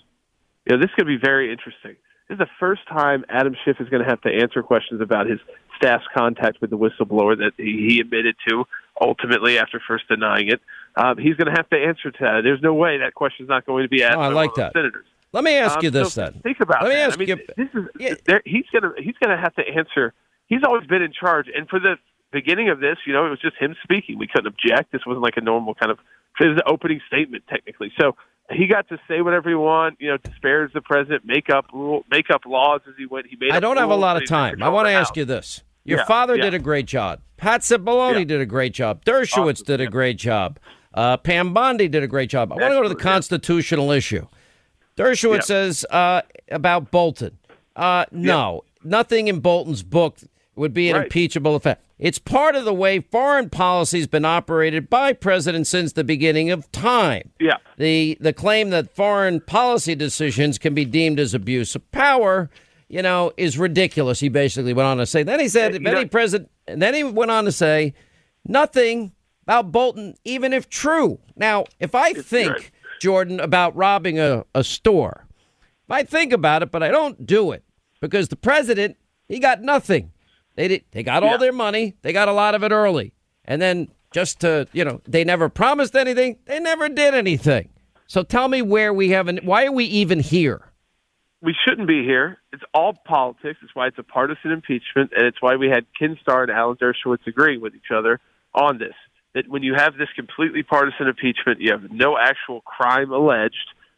S24: You know, this could be very interesting. This is the first time Adam Schiff is going to have to answer questions about his staff's contact with the whistleblower that he admitted to ultimately after first denying it. Um, he's going to have to answer to that. There's no way that question's not going to be asked.
S1: Oh, I like that.
S24: Senators.
S1: Let me ask
S24: Um,
S1: you this
S24: so
S1: then.
S24: Think about
S1: Let me
S24: that.
S1: ask
S24: I mean,
S1: you-
S24: This is there, he's gonna he's gonna have to answer. He's always been in charge, and for the beginning of this, you know, it was just him speaking. We couldn't object. This wasn't like a normal kind of. Was an opening statement technically. So he got to say whatever he want. You know, disparage the president, make up rule, make up laws as he went. He made.
S1: I don't have a lot of time. I want to ask you this. Your
S24: Yeah,
S1: father
S24: yeah.
S1: did a great job. Pat Cipollone
S24: Yeah.
S1: did a great job. Dershowitz did a great job. Uh, Pam Bondi did a great job. I want to go to the constitutional issue. Dershowitz says uh, about Bolton. Uh, no, nothing in Bolton's book would be an
S24: Right.
S1: impeachable effect. It's part of the way foreign policy's been operated by presidents since the beginning of time.
S24: Yeah.
S1: The the claim that foreign policy decisions can be deemed as abuse of power, you know, is ridiculous. He basically went on to say. Then he said, if any president, and then he went on to say, nothing about Bolton, even if true. Now, if I think Jordan about robbing a, a store, if I think about it, but I don't do it because the president he got nothing. They did, they got all
S24: Yeah.
S1: their money. They got a lot of it early, and then just to you know, they never promised anything. They never did anything. So tell me where we haven't. Why are we even here?
S24: we shouldn't be here. It's all politics. It's why it's a partisan impeachment, and it's why we had Ken Starr and Alan Dershowitz agreeing with each other on this. That when you have this completely partisan impeachment, you have no actual crime alleged,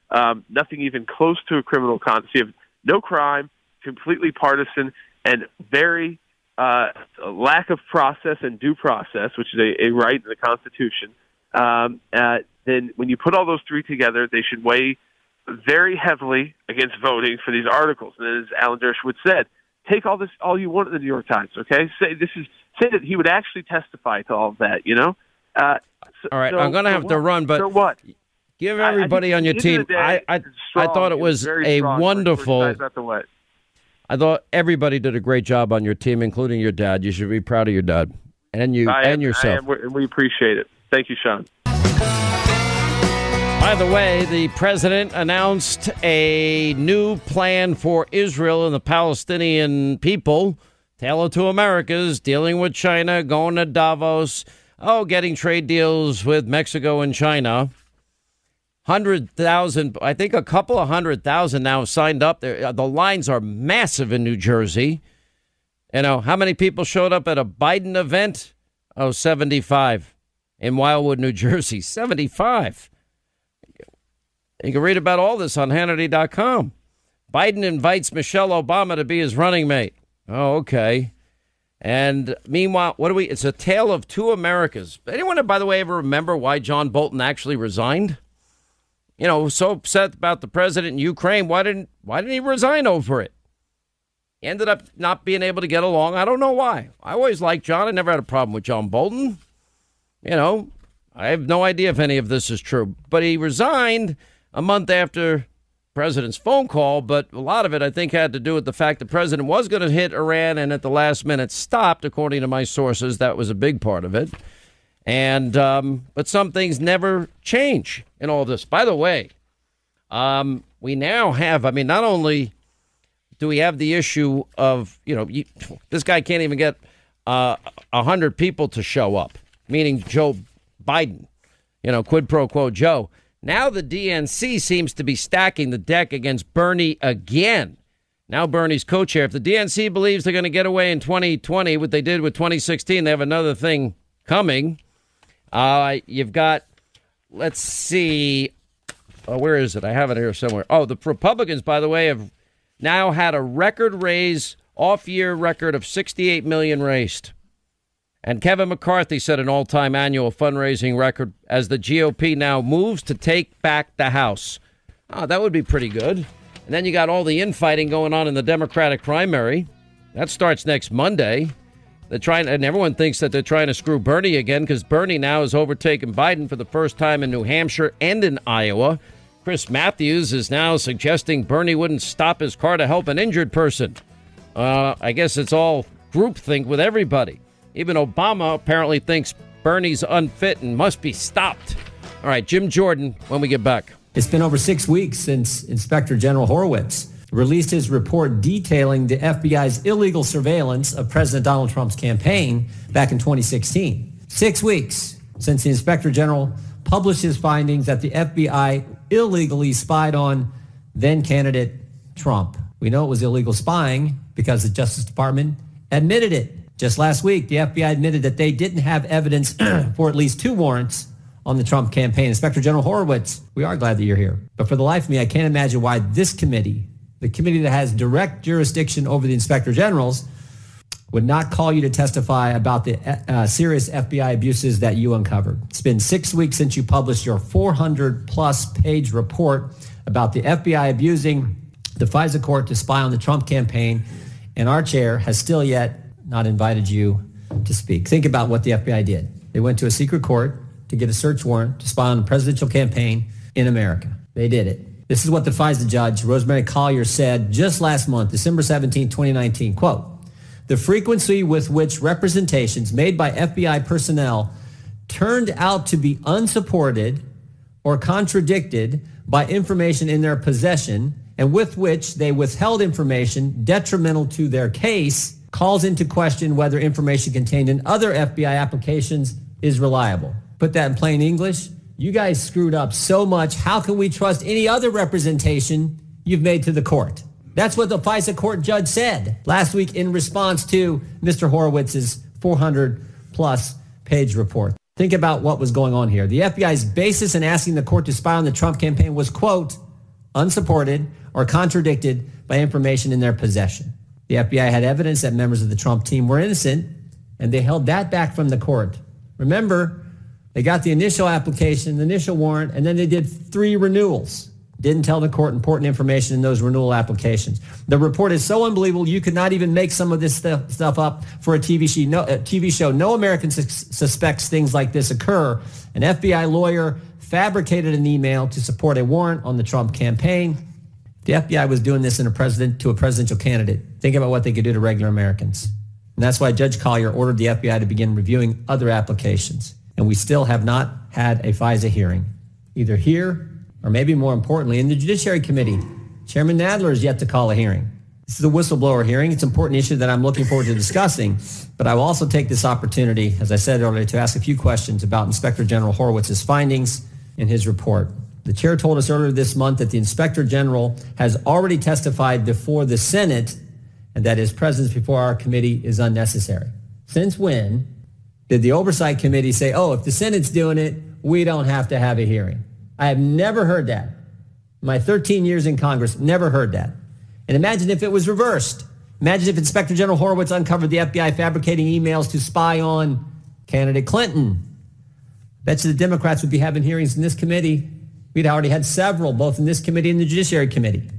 S24: um, nothing even close to a criminal contest. You have no crime, completely partisan, and very uh, lack of process and due process, which is a, a right in the Constitution. Um, uh, then when you put all those three together, they should weigh very heavily against voting for these articles. And as Alan Dershowitz said, take all this, all you want in the New York Times. Okay, say this is say that he would actually testify to all of that. You know. Uh, so-
S1: All right,
S24: so-
S1: I'm going to
S24: so
S1: have to run, but
S24: so what?
S1: give
S24: I- I
S1: everybody on your
S24: at the end
S1: team.
S24: the
S1: I I, I thought it was a
S24: strong for- for
S1: wonderful.
S24: sides out the way.
S1: I thought everybody did a great job on your team, including your dad. You should be proud of your dad and you
S24: I
S1: and
S24: am,
S1: yourself.
S24: I am, we appreciate it. Thank you, Sean.
S1: By the way, the president announced a new plan for Israel and the Palestinian people Tale of Two Americas, dealing with China, going to Davos, oh, getting trade deals with Mexico and China. 100,000, I think a couple of hundred thousand now signed up. There, uh, the lines are massive in New Jersey. You know, how many people showed up at a Biden event? Oh, 75 in Wildwood, New Jersey. (laughs) 75. You can read about all this on Hannity.com. Biden invites Michelle Obama to be his running mate. Oh, okay. And meanwhile, what do we? It's a tale of two Americas. Anyone, by the way, ever remember why John Bolton actually resigned? You know, so upset about the president in Ukraine. Why didn't Why didn't he resign over it? He ended up not being able to get along. I don't know why. I always liked John. I never had a problem with John Bolton. You know, I have no idea if any of this is true. But he resigned a month after president's phone call, but a lot of it I think had to do with the fact the president was going to hit Iran and at the last minute stopped, according to my sources. That was a big part of it. And um, but some things never change in all this. By the way, um, we now have. I mean, not only do we have the issue of you know you, this guy can't even get uh, a uh, hundred people to show up, meaning Joe Biden. You know, quid pro quo Joe. Now the DNC seems to be stacking the deck against Bernie again. Now Bernie's co-chair. If the DNC believes they're going to get away in 2020, what they did with 2016, they have another thing coming. Uh, you've got, let's see, oh, where is it? I have it here somewhere. Oh, the Republicans, by the way, have now had a record raise, off-year record of 68 million raised. And Kevin McCarthy set an all time annual fundraising record as the GOP now moves to take back the House. Oh, that would be pretty good. And then you got all the infighting going on in the Democratic primary. That starts next Monday. They're trying, and everyone thinks that they're trying to screw Bernie again because Bernie now has overtaken Biden for the first time in New Hampshire and in Iowa. Chris Matthews is now suggesting Bernie wouldn't stop his car to help an injured person. Uh, I guess it's all groupthink with everybody. Even Obama apparently thinks Bernie's unfit and must be stopped. All right, Jim Jordan, when we get back.
S25: It's been over six weeks since Inspector General Horowitz released his report detailing the FBI's illegal surveillance of President Donald Trump's campaign back in 2016. Six weeks since the Inspector General published his findings that the FBI illegally spied on then candidate Trump. We know it was illegal spying because the Justice Department admitted it. Just last week, the FBI admitted that they didn't have evidence (clears throat) for at least two warrants on the Trump campaign. Inspector General Horowitz, we are glad that you're here. But for the life of me, I can't imagine why this committee, the committee that has direct jurisdiction over the Inspector Generals, would not call you to testify about the uh, serious FBI abuses that you uncovered. It's been six weeks since you published your 400 plus page report about the FBI abusing the FISA court to spy on the Trump campaign, and our chair has still yet not invited you to speak. Think about what the FBI did. They went to a secret court to get a search warrant to spy on the presidential campaign in America. They did it. This is what defies the judge, Rosemary Collyer said just last month, December 17, 2019. Quote, the frequency with which representations made by FBI personnel turned out to be unsupported or contradicted by information in their possession and with which they withheld information detrimental to their case calls into question whether information contained in other FBI applications is reliable. Put that in plain English. You guys screwed up so much. How can we trust any other representation you've made to the court? That's what the FISA court judge said last week in response to Mr. Horowitz's 400 plus page report. Think about what was going on here. The FBI's basis in asking the court to spy on the Trump campaign was, quote, unsupported or contradicted by information in their possession. The FBI had evidence that members of the Trump team were innocent, and they held that back from the court. Remember, they got the initial application, the initial warrant, and then they did three renewals. Didn't tell the court important information in those renewal applications. The report is so unbelievable, you could not even make some of this stuff up for a TV show. No, a TV show. no American su- suspects things like this occur. An FBI lawyer fabricated an email to support a warrant on the Trump campaign. The FBI was doing this in a president to a presidential candidate. Think about what they could do to regular Americans. And that's why Judge Collyer ordered the FBI to begin reviewing other applications. And we still have not had a FISA hearing, either here or maybe more importantly in the Judiciary Committee. Chairman Nadler is yet to call a hearing. This is a whistleblower hearing. It's an important issue that I'm looking forward to discussing. But I will also take this opportunity, as I said earlier, to ask a few questions about Inspector General Horowitz's findings in his report. The chair told us earlier this month that the Inspector General has already testified before the Senate and that his presence before our committee is unnecessary. Since when did the Oversight Committee say, oh, if the Senate's doing it, we don't have to have a hearing? I have never heard that. My 13 years in Congress, never heard that. And imagine if it was reversed. Imagine if Inspector General Horowitz uncovered the FBI fabricating emails to spy on candidate Clinton. Bet you the Democrats would be having hearings in this committee. We'd already had several, both in this committee and the Judiciary Committee.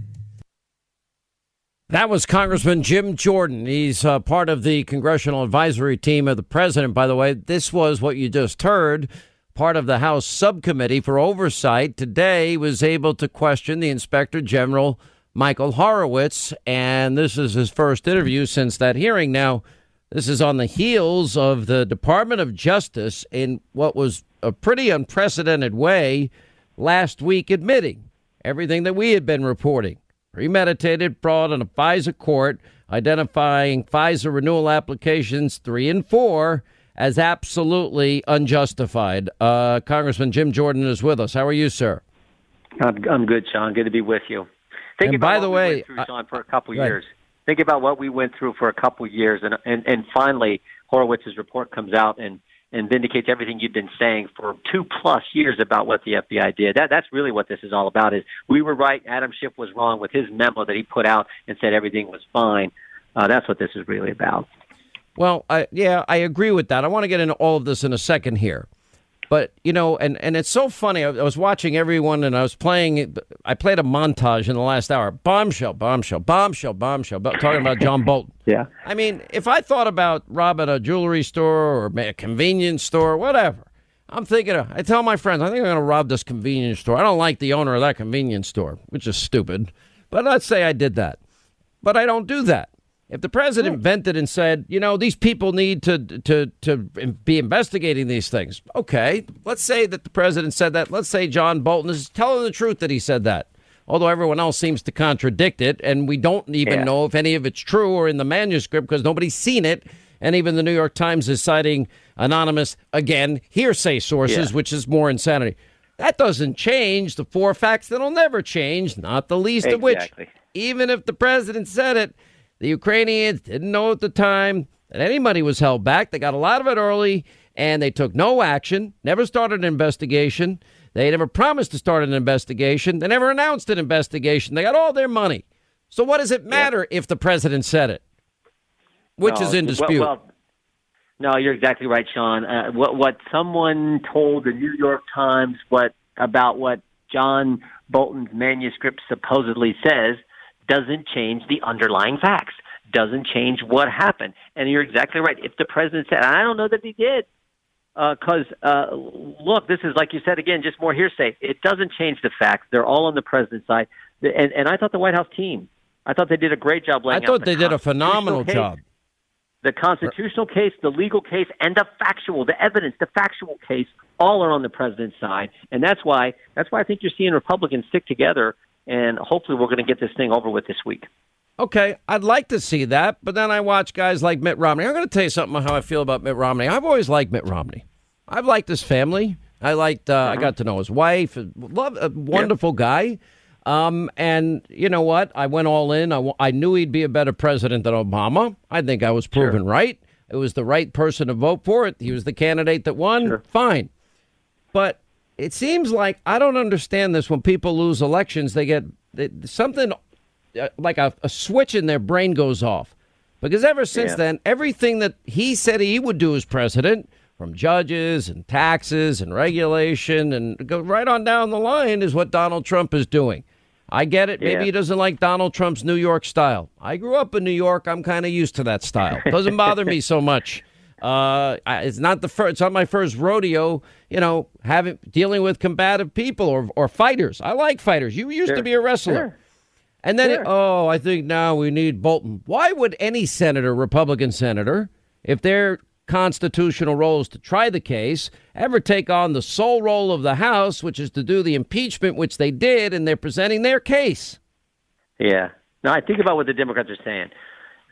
S1: That was Congressman Jim Jordan. He's uh, part of the congressional advisory team of the president, by the way. This was what you just heard. Part of the House subcommittee for oversight today was able to question the inspector general Michael Horowitz, and this is his first interview since that hearing. Now, this is on the heels of the Department of Justice in what was a pretty unprecedented way last week admitting everything that we had been reporting. Premeditated fraud on a FISA court, identifying FISA renewal applications three and four as absolutely unjustified. Uh, Congressman Jim Jordan is with us. How are you, sir?
S26: I'm good, Sean. Good to be with you. Think
S1: and
S26: about
S1: by the
S26: what
S1: way,
S26: we went through, Sean, for a couple years. Think about what we went through for a couple years, and and and finally Horowitz's report comes out and and vindicates everything you've been saying for two plus years about what the FBI did. That that's really what this is all about. Is we were right, Adam Schiff was wrong with his memo that he put out and said everything was fine. Uh, that's what this is really about.
S1: Well, I, yeah, I agree with that. I want to get into all of this in a second here. But, you know, and, and it's so funny. I, I was watching everyone and I was playing, I played a montage in the last hour. Bombshell, bombshell, bombshell, bombshell, about, talking about John Bolton. (laughs)
S26: Yeah.
S1: I mean, if I thought about robbing a jewelry store or a convenience store, whatever, I'm thinking, of, I tell my friends, I think I'm going to rob this convenience store. I don't like the owner of that convenience store, which is stupid. But let's say I did that. But I don't do that. If the president vented and said, you know, these people need to to to be investigating these things, okay. Let's say that the president said that. Let's say John Bolton is telling the truth that he said that. Although everyone else seems to contradict it, and we don't even
S26: Yeah.
S1: know if any of it's true or in the manuscript because nobody's seen it. And even the New York Times is citing anonymous, again, hearsay sources,
S26: Yeah.
S1: which is more insanity. That doesn't change the four facts that'll never change, not the least of which, even if the president said it, the Ukrainians didn't know at the time that any money was held back. They got a lot of it early and they took no action, never started an investigation. They never promised to start an investigation. They never announced an investigation. They got all their money. So what does it matter if the president said it? Which
S26: No,
S1: is in
S26: well-
S1: dispute.
S26: Well, no, you're exactly right, Sean. Uh, what what someone told the New York Times what about what John Bolton's manuscript supposedly says doesn't change the underlying facts. Doesn't change what happened. And you're exactly right. If the president said, I don't know that he did, because uh, look, this is like you said again, just more hearsay. It doesn't change the facts. They're all on the president's side. And, and I thought the White House team, I thought they did a great job
S1: I
S26: laying out
S1: thought
S26: the
S1: they did a phenomenal
S26: case
S1: job.
S26: the constitutional case, the legal case, and the factual, the evidence, the factual case, all are on the president's side, and that's why that's why I think you're seeing Republicans stick together, and hopefully we're going to get this thing over with this week.
S1: Okay, I'd like to see that, but then I watch guys like Mitt Romney. I'm going to tell you something about how I feel about Mitt Romney. I've always liked Mitt Romney. I've liked his family. I liked. Uh, I got to know his wife. Love a wonderful guy. Um, and you know what? I went all in. I, I knew he'd be a better president than Obama. I think I was proven right. It was the right person to vote for it. He was the candidate that won. Fine. But it seems like I don't understand this when people lose elections. They get they, something uh, like a, a switch in their brain goes off. Because ever since
S26: Yeah.
S1: then, everything that he said he would do as president, from judges and taxes and regulation and go right on down the line, is what Donald Trump is doing. I get it. Maybe
S26: Yeah.
S1: he doesn't like Donald Trump's New York style. I grew up in New York. I'm kind of used to that style. Doesn't bother me so much. Uh, it's not the first. It's not my first rodeo. You know, having dealing with combative people or or fighters. I like fighters. You used to be a wrestler.
S26: Sure.
S1: And then,
S26: Sure.
S1: oh, I think now we need Bolton. Why would any senator, Republican senator, if their constitutional role is to try the case, ever take on the sole role of the House, which is to do the impeachment, which they did, and they're presenting their case?
S26: Yeah, Now, I think about what the Democrats are saying.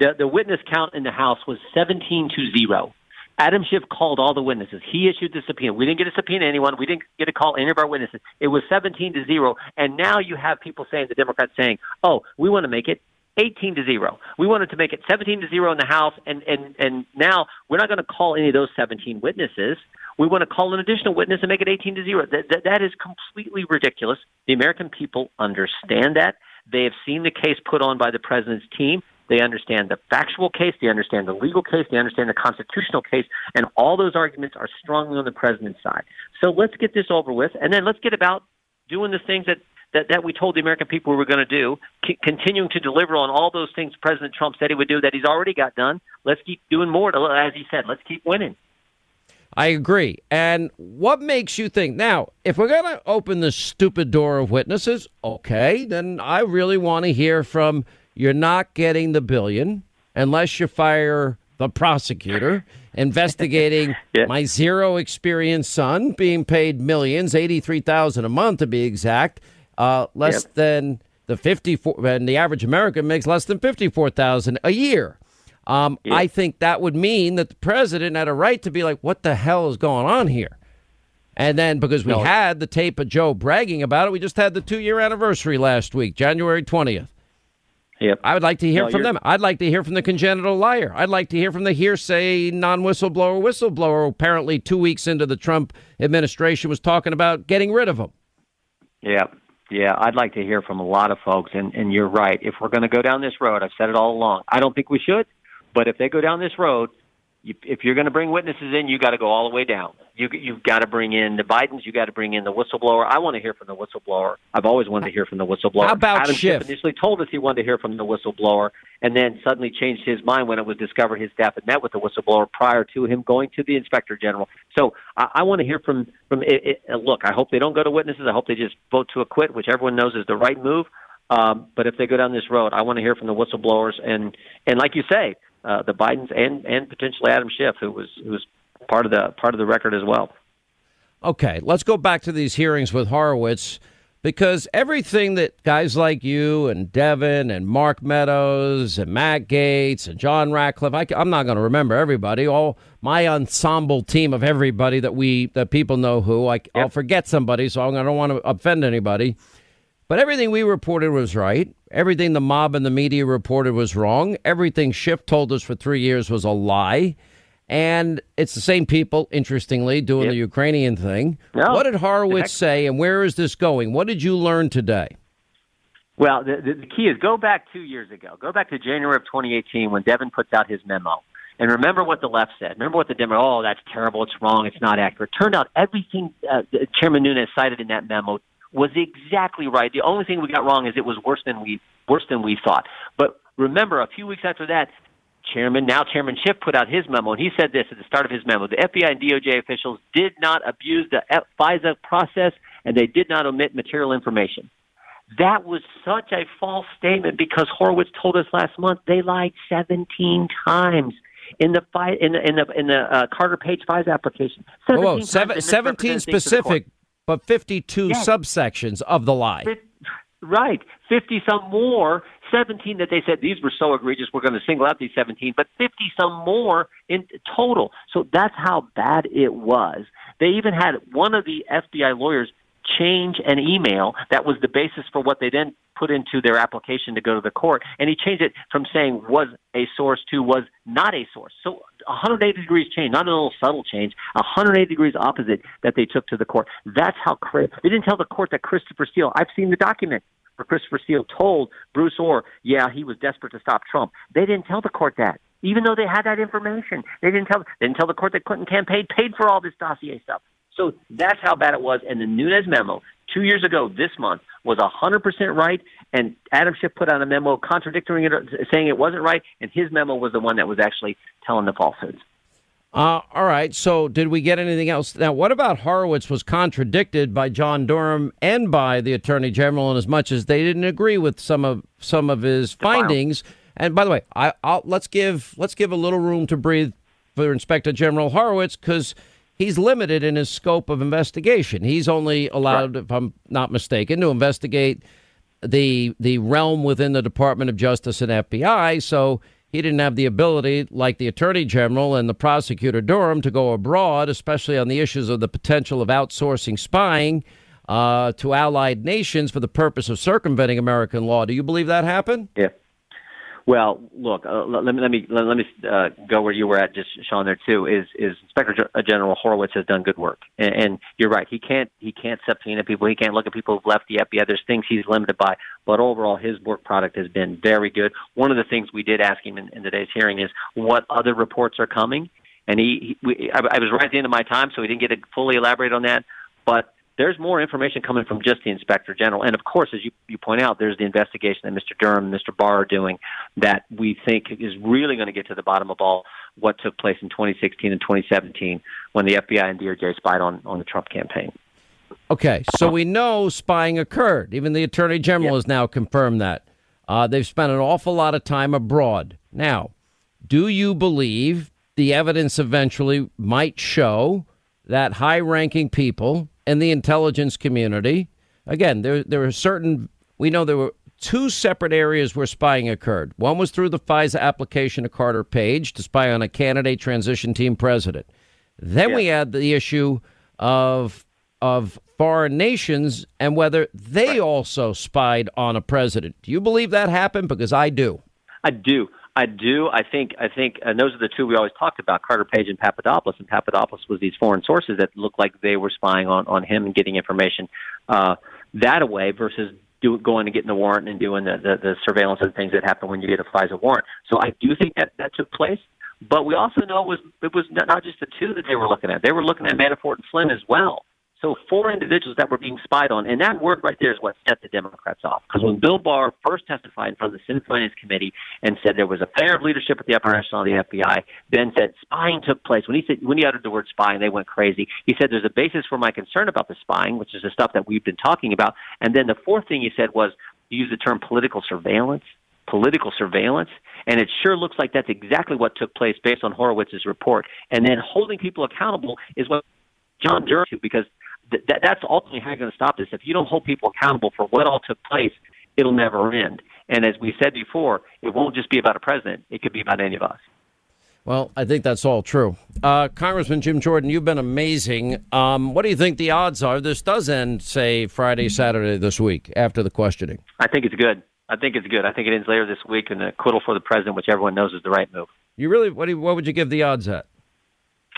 S26: The, the witness count in the House was 17 to 0. Adam Schiff called all the witnesses. He issued the subpoena. We didn't get a subpoena anyone. We didn't get to call any of our witnesses. It was 17 to 0. And now you have people saying, the Democrats saying, oh, we want to make it 18 to 0. We wanted to make it 17 to 0 in the House. And, and, and now we're not going to call any of those 17 witnesses. We want to call an additional witness and make it 18 to 0. That, that, that is completely ridiculous. The American people understand that. They have seen the case put on by the president's team. They understand the factual case, they understand the legal case, they understand the constitutional case, and all those arguments are strongly on the president's side. So let's get this over with, and then let's get about doing the things that that, that we told the American people we were going to do, c- continuing to deliver on all those things President Trump said he would do that he's already got done. Let's keep doing more. To, as he said, let's keep winning.
S1: I agree. And what makes you think now, if we're going to open the stupid door of witnesses, okay, then I really want to hear from you're not getting the billion unless you fire the prosecutor investigating (laughs)
S26: Yeah.
S1: my zero experience son being paid millions, 83,000 a month to be exact, uh, less
S26: Yep.
S1: than the 54 and the average American makes less than 54,000 a year. Um, I think that would mean that the president had a right to be like, what the hell is going on here? And then because we
S26: No.
S1: had the tape of Joe bragging about it, we just had the two year anniversary last week, January 20th.
S26: Yep.
S1: I would like to hear
S26: No,
S1: from them. I'd like to hear from the congenital liar. I'd like to hear from the hearsay non whistleblower whistleblower. Apparently, two weeks into the Trump administration, was talking about getting rid of him.
S26: Yeah, yeah. I'd like to hear from a lot of folks, and and you're right. If we're going to go down this road, I've said it all along. I don't think we should, but if they go down this road, you, if you're going to bring witnesses in, you got to go all the way down. You you've got to bring in the Bidens. You got to bring in the whistleblower. I want to hear from the whistleblower. I've always wanted to hear from the whistleblower.
S1: How about
S26: Adam
S1: Schiff?
S26: initially told us he wanted to hear from the whistleblower, and then suddenly changed his mind when it was discovered his staff had met with the whistleblower prior to him going to the inspector general. So I, I want to hear from from. It, it, uh, look, I hope they don't go to witnesses. I hope they just vote to acquit, which everyone knows is the right move. Um, but if they go down this road, I want to hear from the whistleblowers and and like you say, uh, the Bidens and and potentially Adam Schiff, who was who was part of the part of the record as well.
S1: Okay, let's go back to these hearings with Horowitz because everything that guys like you and Devin and Mark Meadows and Matt Gaetz and John Ratcliffe, I, am not going to remember everybody. All my ensemble team of everybody that we that people know who. I, I'll forget somebody, so I don't want to offend anybody. But everything we reported was right. Everything the mob and the media reported was wrong. Everything Schiff told us for three years was a lie. And it's the same people, interestingly, doing the Ukrainian thing.
S26: No.
S1: What did Horowitz say, and where is this going? What did you learn today?
S26: Well, the, the, the key is go back two years ago. Go back to January of 2018 when Devin puts out his memo. And remember what the left said. Remember what the Demo, oh, that's terrible. It's wrong. It's not accurate. Turned out everything uh, Chairman Nunes cited in that memo was exactly right. The only thing we got wrong is it was worse than we worse than we thought. But remember, a few weeks after that, Chairman, now Chairman Schiff, put out his memo, and he said this at the start of his memo: the FBI and DOJ officials did not abuse the FISA process, and they did not omit material information. That was such a false statement because Horowitz told us last month they lied 17 times in the in the in the in the uh, Carter Page FISA application.
S1: Whoa,
S26: 17
S1: whoa,
S26: times
S1: seven, 17
S26: misrepresented things to the court.
S1: specific, but 52
S26: Yes.
S1: subsections of the lie.
S26: Right. 50 some more, 17 that they said these were so egregious, we're going to single out these 17, but 50 some more in total. So that's how bad it was. They even had one of the FBI lawyers change an email that was the basis for what they then put into their application to go to the court. And he changed it from saying was a source to was not a source. So 180 degrees change, not a little subtle change, 180 degrees opposite that they took to the court. That's how they didn't tell the court that Christopher Steele. I've seen the document where Christopher Steele told Bruce Ohr, yeah, he was desperate to stop Trump. They didn't tell the court that. Even though they had that information, they didn't tell. They didn't tell the court that Clinton campaign paid for all this dossier stuff. So that's how bad it was. And the Nunes memo two years ago this month was 100% right. And Adam Schiff put out a memo contradicting it, saying it wasn't right. And his memo was the one that was actually telling the falsehoods.
S1: Uh, all right. So, did we get anything else? Now, what about Horowitz was contradicted by John Durham and by the Attorney General, in as much as they didn't agree with some of some of his findings. And by the way, I, I'll, let's give let's give a little room to breathe for Inspector General Horowitz because he's limited in his scope of investigation. He's only allowed, if I'm not mistaken, to investigate the the realm within the Department of Justice and FBI. So he didn't have the ability, like the Attorney General and the Prosecutor Durham, to go abroad, especially on the issues of the potential of outsourcing spying uh, to allied nations for the purpose of circumventing American law. Do you believe that happened?
S26: Yeah. Well, look, uh, let me let me let me uh, go where you were at, just Sean. There too is is Inspector uh, General Horowitz has done good work, and, and you're right. He can't he can't subpoena people. He can't look at people who've left the FBI. There's things he's limited by, but overall, his work product has been very good. One of the things we did ask him in, in today's hearing is what other reports are coming, and he, he we, I, I was right at the end of my time, so he didn't get to fully elaborate on that, but there's more information coming from just the inspector general. And of course, as you, you point out, there's the investigation that Mr. Durham and Mr. Barr are doing that we think is really going to get to the bottom of all what took place in 2016 and 2017 when the FBI and DOJ spied on, on the Trump campaign.
S1: Okay, so we know spying occurred. Even the Attorney General yep. has now confirmed that. Uh, they've spent an awful lot of time abroad. Now, do you believe the evidence eventually might show that high ranking people and the intelligence community. Again, there there are certain we know there were two separate areas where spying occurred. One was through the FISA application of Carter Page to spy on a candidate transition team president. Then yeah. we had the issue of of foreign nations and whether they also spied on a president. Do you believe that happened? Because I do.
S26: I do. I do. I think. I think, and those are the two we always talked about: Carter Page and Papadopoulos. And Papadopoulos was these foreign sources that looked like they were spying on on him and getting information uh, that away versus do, going and getting the warrant and doing the, the the surveillance and things that happen when you get a FISA warrant. So I do think that that took place. But we also know it was it was not just the two that they were looking at. They were looking at Manafort and Flynn as well. So four individuals that were being spied on, and that word right there is what set the Democrats off. Because when Bill Barr first testified in front of the Senate Finance Committee and said there was a fair of leadership at the upper echelon of the FBI, Ben said spying took place. When he said when he uttered the word spying, they went crazy. He said there's a basis for my concern about the spying, which is the stuff that we've been talking about. And then the fourth thing he said was he used the term political surveillance. Political surveillance, and it sure looks like that's exactly what took place based on Horowitz's report. And then holding people accountable is what John Durham, because th- that, that's ultimately how you're going to stop this. If you don't hold people accountable for what all took place, it'll never end. And as we said before, it won't just be about a president; it could be about any of us.
S1: Well, I think that's all true. Uh, Congressman Jim Jordan, you've been amazing. Um, what do you think the odds are this does end, say, Friday, Saturday this week after the questioning?
S26: I think it's good. I think it's good. I think it ends later this week, and the acquittal for the president, which everyone knows is the right move.
S1: You really? What, you, what would you give the odds at?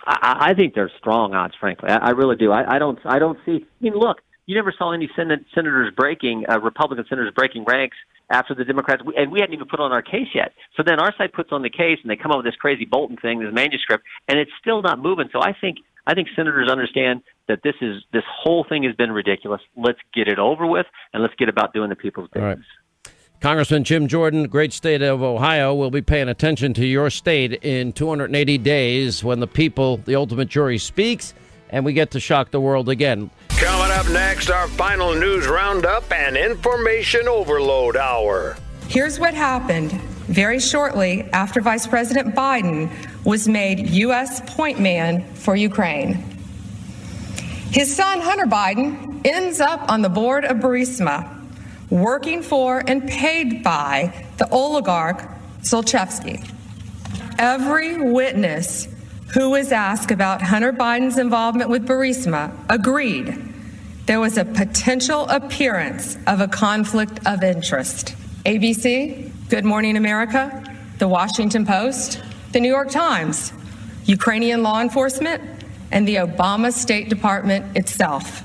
S26: I, I think they're strong odds, frankly. I, I really do. I, I don't. I don't see. I mean, look, you never saw any sen- senators breaking uh, Republican senators breaking ranks after the Democrats, and we hadn't even put on our case yet. So then our side puts on the case, and they come up with this crazy Bolton thing, this manuscript, and it's still not moving. So I think I think senators understand that this is this whole thing has been ridiculous. Let's get it over with, and let's get about doing the people's business.
S1: Congressman Jim Jordan, great state of Ohio, will be paying attention to your state in 280 days when the people, the ultimate jury, speaks and we get to shock the world again.
S27: Coming up next, our final news roundup and information overload hour.
S28: Here's what happened very shortly after Vice President Biden was made U.S. point man for Ukraine. His son, Hunter Biden, ends up on the board of Burisma working for and paid by the oligarch Zlochevsky. Every witness who was asked about Hunter Biden's involvement with Burisma agreed there was a potential appearance of a conflict of interest. ABC, Good Morning America, The Washington Post, The New York Times, Ukrainian law enforcement, and the Obama State Department itself.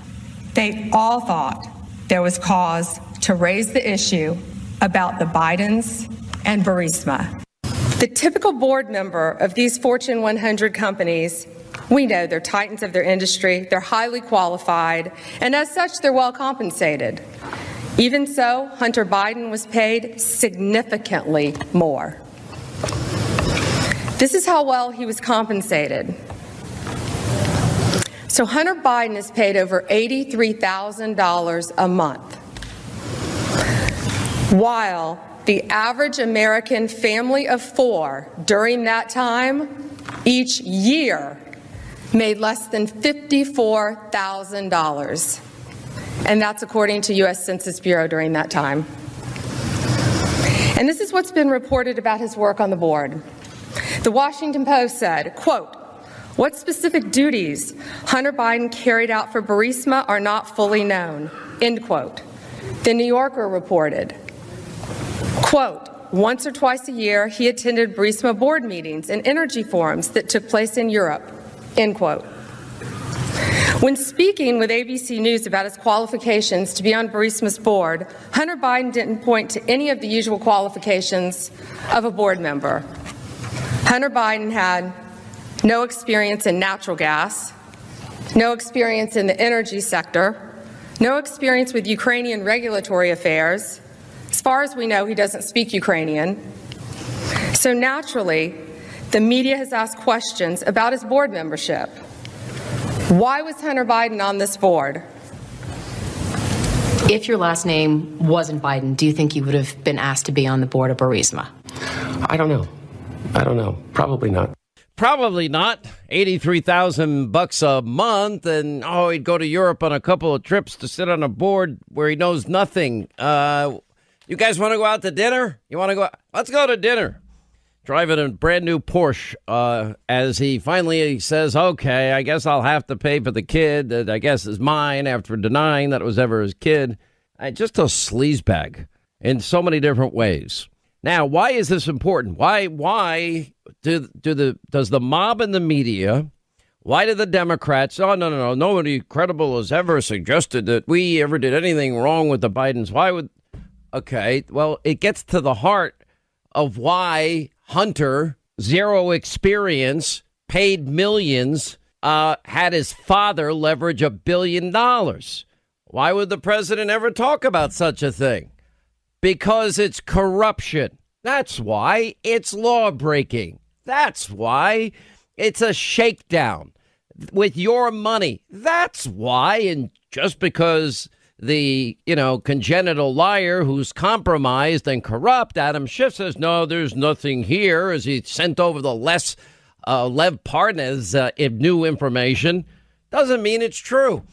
S28: They all thought there was cause to raise the issue about the Bidens and Burisma. The typical board member of these Fortune 100 companies, we know they're titans of their industry, they're highly qualified, and as such, they're well compensated. Even so, Hunter Biden was paid significantly more. This is how well he was compensated. So Hunter Biden is paid over $83,000 a month while the average American family of four during that time each year made less than $54,000. And that's according to U.S. Census Bureau during that time. And this is what's been reported about his work on the board. The Washington Post said, quote, what specific duties Hunter Biden carried out for Burisma are not fully known, end quote. The New Yorker reported, quote, once or twice a year, he attended Burisma board meetings and energy forums that took place in Europe, end quote. When speaking with ABC News about his qualifications to be on Burisma's board, Hunter Biden didn't point to any of the usual qualifications of a board member. Hunter Biden had no experience in natural gas, no experience in the energy sector, no experience with Ukrainian regulatory affairs. As far as we know, he doesn't speak Ukrainian. So naturally, the media has asked questions about his board membership. Why was Hunter Biden on this board?
S29: If your last name wasn't Biden, do you think you would have been asked to be on the board of Burisma?
S30: I don't know. I don't know. Probably not.
S1: Probably not. 83,000 bucks a month and oh, he'd go to Europe on a couple of trips to sit on a board where he knows nothing. Uh, you guys want to go out to dinner? You want to go? Let's go to dinner. Driving a brand new Porsche uh, as he finally says, okay, I guess I'll have to pay for the kid that I guess is mine after denying that it was ever his kid. Uh, just a sleazebag in so many different ways. Now, why is this important? Why why do do the does the mob and the media why do the Democrats? Oh no no no! Nobody credible has ever suggested that we ever did anything wrong with the Bidens. Why would? Okay, well, it gets to the heart of why Hunter, zero experience, paid millions, uh, had his father leverage a billion dollars. Why would the president ever talk about such a thing? Because it's corruption. That's why it's law breaking. That's why it's a shakedown with your money. That's why. And just because the, you know, congenital liar who's compromised and corrupt, Adam Schiff says, no, there's nothing here as he sent over the less uh, Lev Parnas uh, new information, doesn't mean it's true.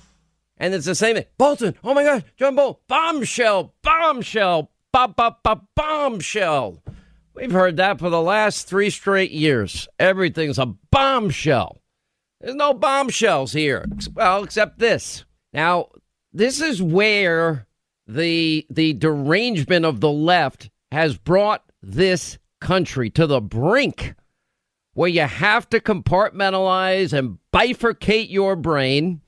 S1: And it's the same thing. Bolton, oh my God, Bolton, bombshell, bombshell, ba ba ba bombshell. We've heard that for the last three straight years. Everything's a bombshell. There's no bombshells here. Well, except this. Now, this is where the the derangement of the left has brought this country to the brink where you have to compartmentalize and bifurcate your brain.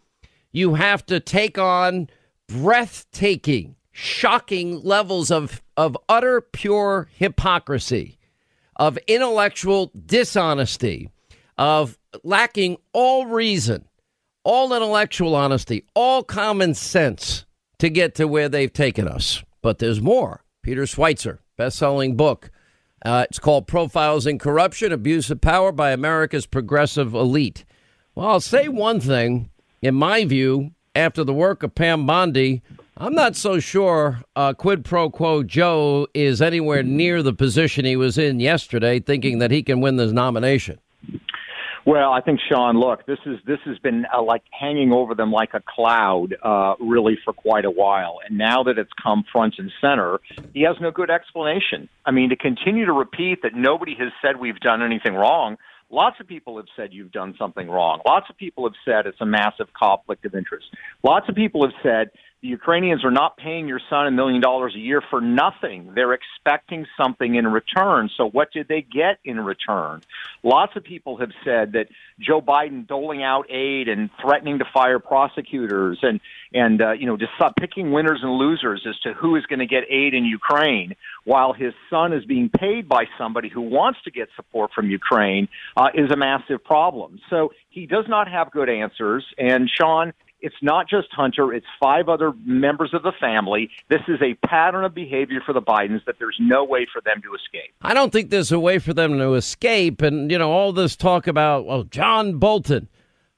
S1: You have to take on breathtaking shocking levels of, of utter pure hypocrisy, of intellectual dishonesty, of lacking all reason, all intellectual honesty, all common sense to get to where they've taken us. But there's more. Peter Schweizer, best-selling book. Uh, it's called Profiles in Corruption, Abuse of Power by America's Progressive Elite. Well, I'll say one thing. In my view, after the work of Pam Bondi, I'm not so sure uh, quid pro quo Joe is anywhere near the position he was in yesterday, thinking that he can win this nomination.
S31: Well, I think Sean. Look, this is this has been uh, like hanging over them like a cloud, uh, really for quite a while. And now that it's come front and center, he has no good explanation. I mean, to continue to repeat that nobody has said we've done anything wrong. Lots of people have said you've done something wrong. Lots of people have said it's a massive conflict of interest. Lots of people have said the Ukrainians are not paying your son a million dollars a year for nothing. They're expecting something in return. So what did they get in return? Lots of people have said that Joe Biden doling out aid and threatening to fire prosecutors and and uh, you know just picking winners and losers as to who is going to get aid in Ukraine, while his son is being paid by somebody who wants to get support from Ukraine, uh, is a massive problem. So he does not have good answers. And Sean, it's not just Hunter, it's five other members of the family. This is a pattern of behavior for the Bidens that there's no way for them to escape.
S1: I don't think there's a way for them to escape. And, you know, all this talk about, well, John Bolton.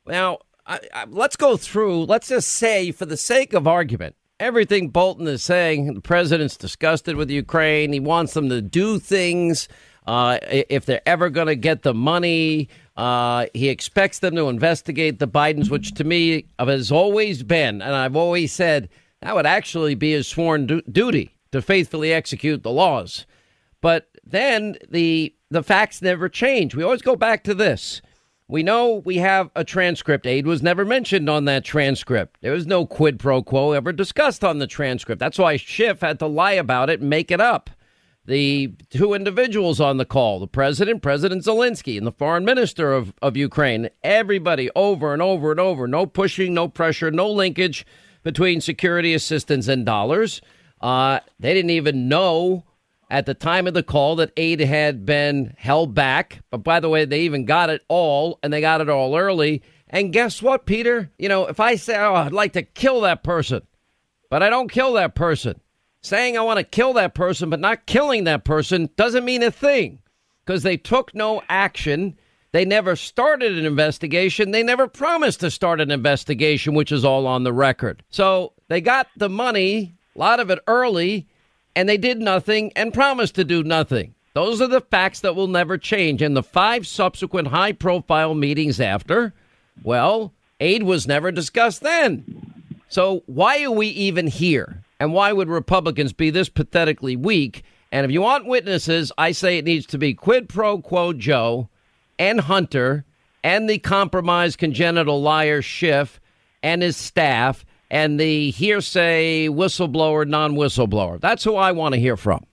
S1: Now, I, I, let's go through, let's just say, for the sake of argument, everything Bolton is saying, the president's disgusted with Ukraine. He wants them to do things. Uh, if they're ever going to get the money, Uh, he expects them to investigate the Bidens, which to me has always been, and I've always said that would actually be his sworn du- duty to faithfully execute the laws. But then the the facts never change. We always go back to this. We know we have a transcript. Aid was never mentioned on that transcript. There was no quid pro quo ever discussed on the transcript. That's why Schiff had to lie about it and make it up. The two individuals on the call, the president, President Zelensky, and the foreign minister of, of Ukraine, everybody over and over and over, no pushing, no pressure, no linkage between security assistance and dollars. Uh, they didn't even know at the time of the call that aid had been held back. But by the way, they even got it all, and they got it all early. And guess what, Peter? You know, if I say, oh, I'd like to kill that person, but I don't kill that person, saying I want to kill that person, but not killing that person doesn't mean a thing because they took no action. They never started an investigation. They never promised to start an investigation, which is all on the record. So they got the money, a lot of it early, and they did nothing and promised to do nothing. Those are the facts that will never change. And the five subsequent high profile meetings after, well, aid was never discussed then. So why are we even here? And why would Republicans be this pathetically weak? And if you want witnesses, I say it needs to be quid pro quo Joe and Hunter and the compromised congenital liar Schiff and his staff and the hearsay whistleblower, non whistleblower. That's who I want to hear from.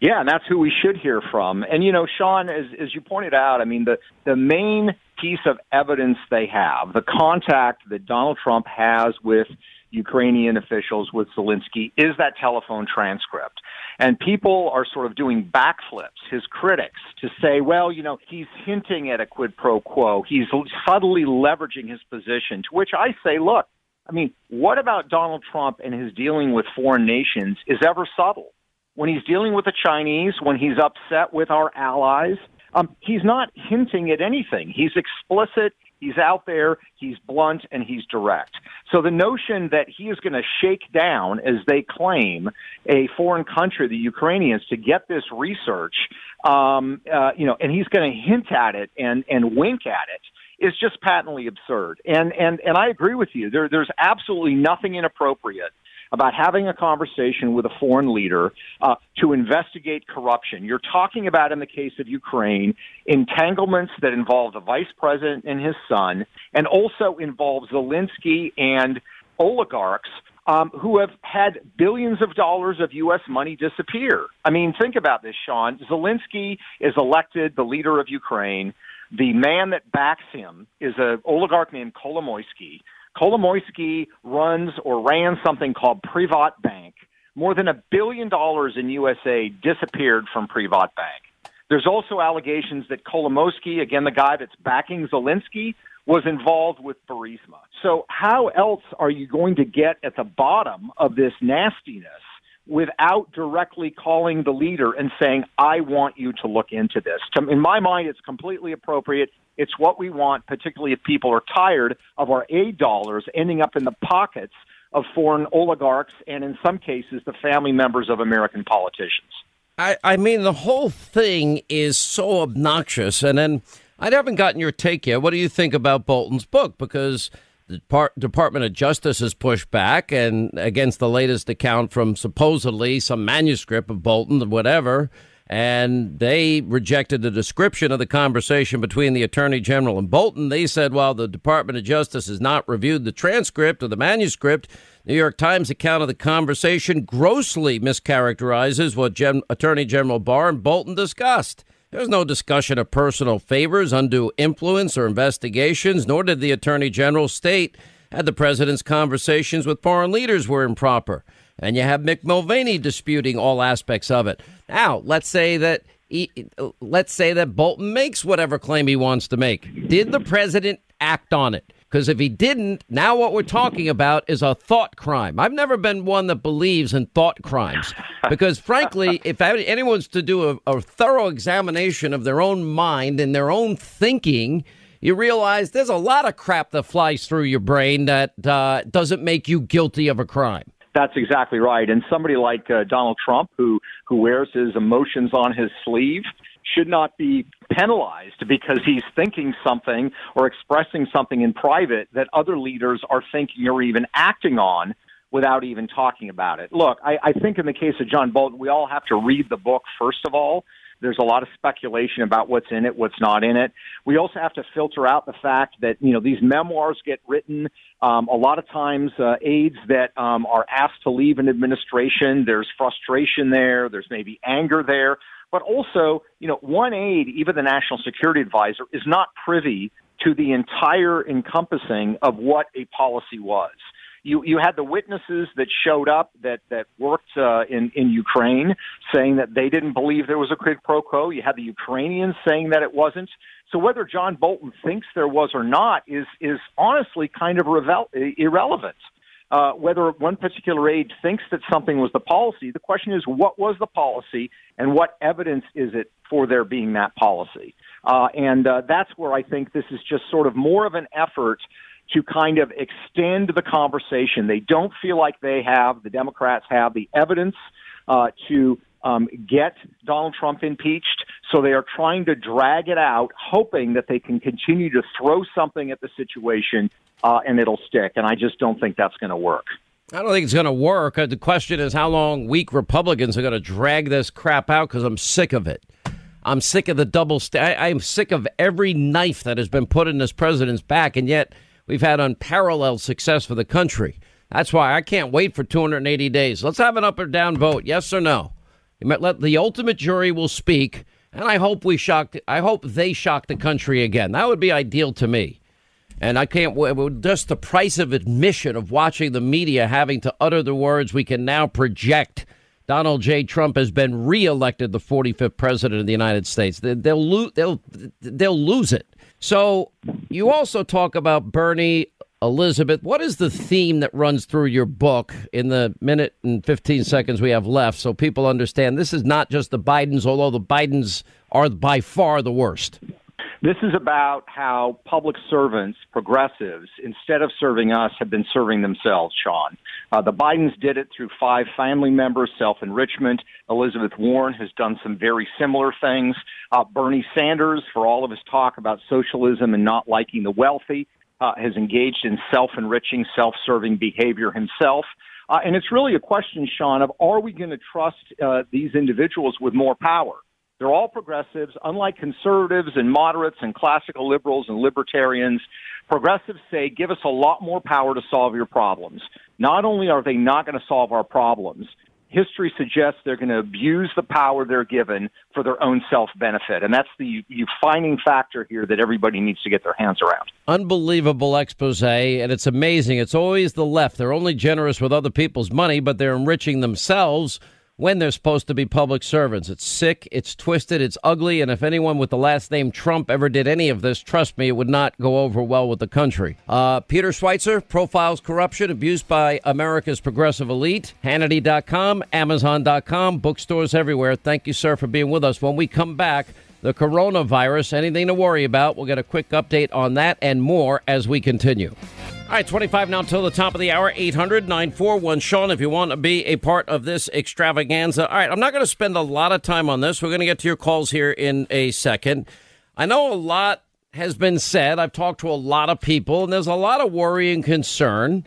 S31: Yeah, and that's who we should hear from. And you know, Sean, as as you pointed out, I mean the the main piece of evidence they have, the contact that Donald Trump has with Ukrainian officials with Zelensky is that telephone transcript. And people are sort of doing backflips, his critics, to say, well, you know, he's hinting at a quid pro quo. He's subtly leveraging his position, to which I say, look, I mean, what about Donald Trump and his dealing with foreign nations is ever subtle? When he's dealing with the Chinese, when he's upset with our allies, um, he's not hinting at anything. He's explicit. He's out there, he's blunt, and he's direct. So the notion that he is going to shake down, as they claim, a foreign country, the Ukrainians, to get this research, um, uh, you know, and he's going to hint at it and and wink at it is just patently absurd. And and and I agree with you. There there's absolutely nothing inappropriate about having a conversation with a foreign leader uh, to investigate corruption. You're talking about, in the case of Ukraine, entanglements that involve the vice president and his son, and also involve Zelensky and oligarchs um, who have had billions of dollars of U.S. money disappear. I mean, think about this, Sean. Zelensky is elected the leader of Ukraine. The man that backs him is an oligarch named Kolomoisky. Kolomoisky runs or ran something called Privat Bank. More than a billion dollars in USA disappeared from Privat Bank. There's also allegations that Kolomoisky, again the guy that's backing Zelensky, was involved with Burisma. So how else are you going to get at the bottom of this nastiness without directly calling the leader and saying, I want you to look into this. In my mind, it's completely appropriate. It's what we want, particularly if people are tired of our aid dollars ending up in the pockets of foreign oligarchs and, in some cases, the family members of American politicians.
S1: I, I mean, the whole thing is so obnoxious. And then I haven't gotten your take yet. What do you think about Bolton's book? Because the Department of Justice has pushed back and against the latest account from supposedly some manuscript of Bolton, whatever. And they rejected the description of the conversation between the Attorney General and Bolton. They said while the Department of Justice has not reviewed the transcript of the manuscript, New York Times account of the conversation grossly mischaracterizes what Gen- Attorney General Barr and Bolton discussed. There's no discussion of personal favors, undue influence, or investigations, nor did the Attorney General state that the president's conversations with foreign leaders were improper. And you have Mick Mulvaney disputing all aspects of it. Now, let's say that he, let's say that Bolton makes whatever claim he wants to make. Did the president act on it? Because if he didn't, now what we're talking about is a thought crime. I've never been one that believes in thought crimes. Because frankly, if anyone's to do a, a thorough examination of their own mind and their own thinking, you realize there's a lot of crap that flies through your brain that uh, doesn't make you guilty of a crime.
S31: That's exactly right. And somebody like uh, Donald Trump, who who wears his emotions on his sleeve, should not be penalized because he's thinking something or expressing something in private that other leaders are thinking or even acting on without even talking about it. Look, I, I think in the case of John Bolton, we all have to read the book first of all. There's a lot of speculation about what's in it, what's not in it. We also have to filter out the fact that you know these memoirs get written. Um, a lot of times, uh, aides that um, are asked to leave an administration, there's frustration there. There's maybe anger there. But also, you know, one aide, even the national security advisor, is not privy to the entire encompassing of what a policy was you you had the witnesses that showed up that that worked uh, in in Ukraine saying that they didn't believe there was a quid pro quo. You had the Ukrainians saying that it wasn't. So whether John Bolton thinks there was or not is is honestly kind of revel- irrelevant. Uh, whether one particular aide thinks that something was the policy, the question is what was the policy and what evidence is it for there being that policy? Uh, and uh, that's where I think this is just sort of more of an effort to kind of extend the conversation. They don't feel like they have, the Democrats have, the evidence uh, to um, get Donald Trump impeached. So they are trying to drag it out, hoping that they can continue to throw something at the situation uh, and it'll stick. And I just don't think that's going to work.
S1: I don't think it's going to work. Uh, the question is how long weak Republicans are going to drag this crap out because I'm sick of it. I'm sick of the double. St- I, I'm sick of every knife that has been put in this president's back, and yet we've had unparalleled success for the country. That's why I can't wait for 280 days. Let's have an up or down vote, yes or no. Let the ultimate jury will speak, and I hope we shocked. I hope they shock the country again. That would be ideal to me. And I can't just the price of admission of watching the media having to utter the words we can now project. Donald J. Trump has been reelected the 45th president of the United States. They'll lose. They'll they'll lose it. So you also talk about Bernie Elizabeth. What is the theme that runs through your book in the minute and 15 seconds we have left so people understand this is not just the Bidens, although the Bidens are by far the worst?
S31: This is about how public servants, progressives, instead of serving us, have been serving themselves, Sean. Uh, the Bidens did it through five family members, self enrichment. Elizabeth Warren has done some very similar things. Uh, Bernie Sanders, for all of his talk about socialism and not liking the wealthy, uh, has engaged in self enriching, self serving behavior himself. Uh, and it's really a question, Sean, of are we going to trust uh, these individuals with more power? They're all progressives. Unlike conservatives and moderates and classical liberals and libertarians, progressives say, give us a lot more power to solve your problems. Not only are they not going to solve our problems, history suggests they're going to abuse the power they're given for their own self benefit. And that's the defining factor here that everybody needs to get their hands around.
S1: Unbelievable expose, and it's amazing. It's always the left. They're only generous with other people's money, but they're enriching themselves when they're supposed to be public servants. It's sick, it's twisted, it's ugly, and if anyone with the last name Trump ever did any of this, trust me, it would not go over well with the country. Uh, Peter Schweizer profiles corruption abused by America's progressive elite. Hannity.com, Amazon.com, bookstores everywhere. Thank you, sir, for being with us. When we come back, the coronavirus, anything to worry about. We'll get a quick update on that and more as we continue. All right, 25 now until the top of the hour, 800 941 Sean, if you want to be a part of this extravaganza. All right, I'm not going to spend a lot of time on this. We're going to get to your calls here in a second. I know a lot has been said. I've talked to a lot of people, and there's a lot of worry and concern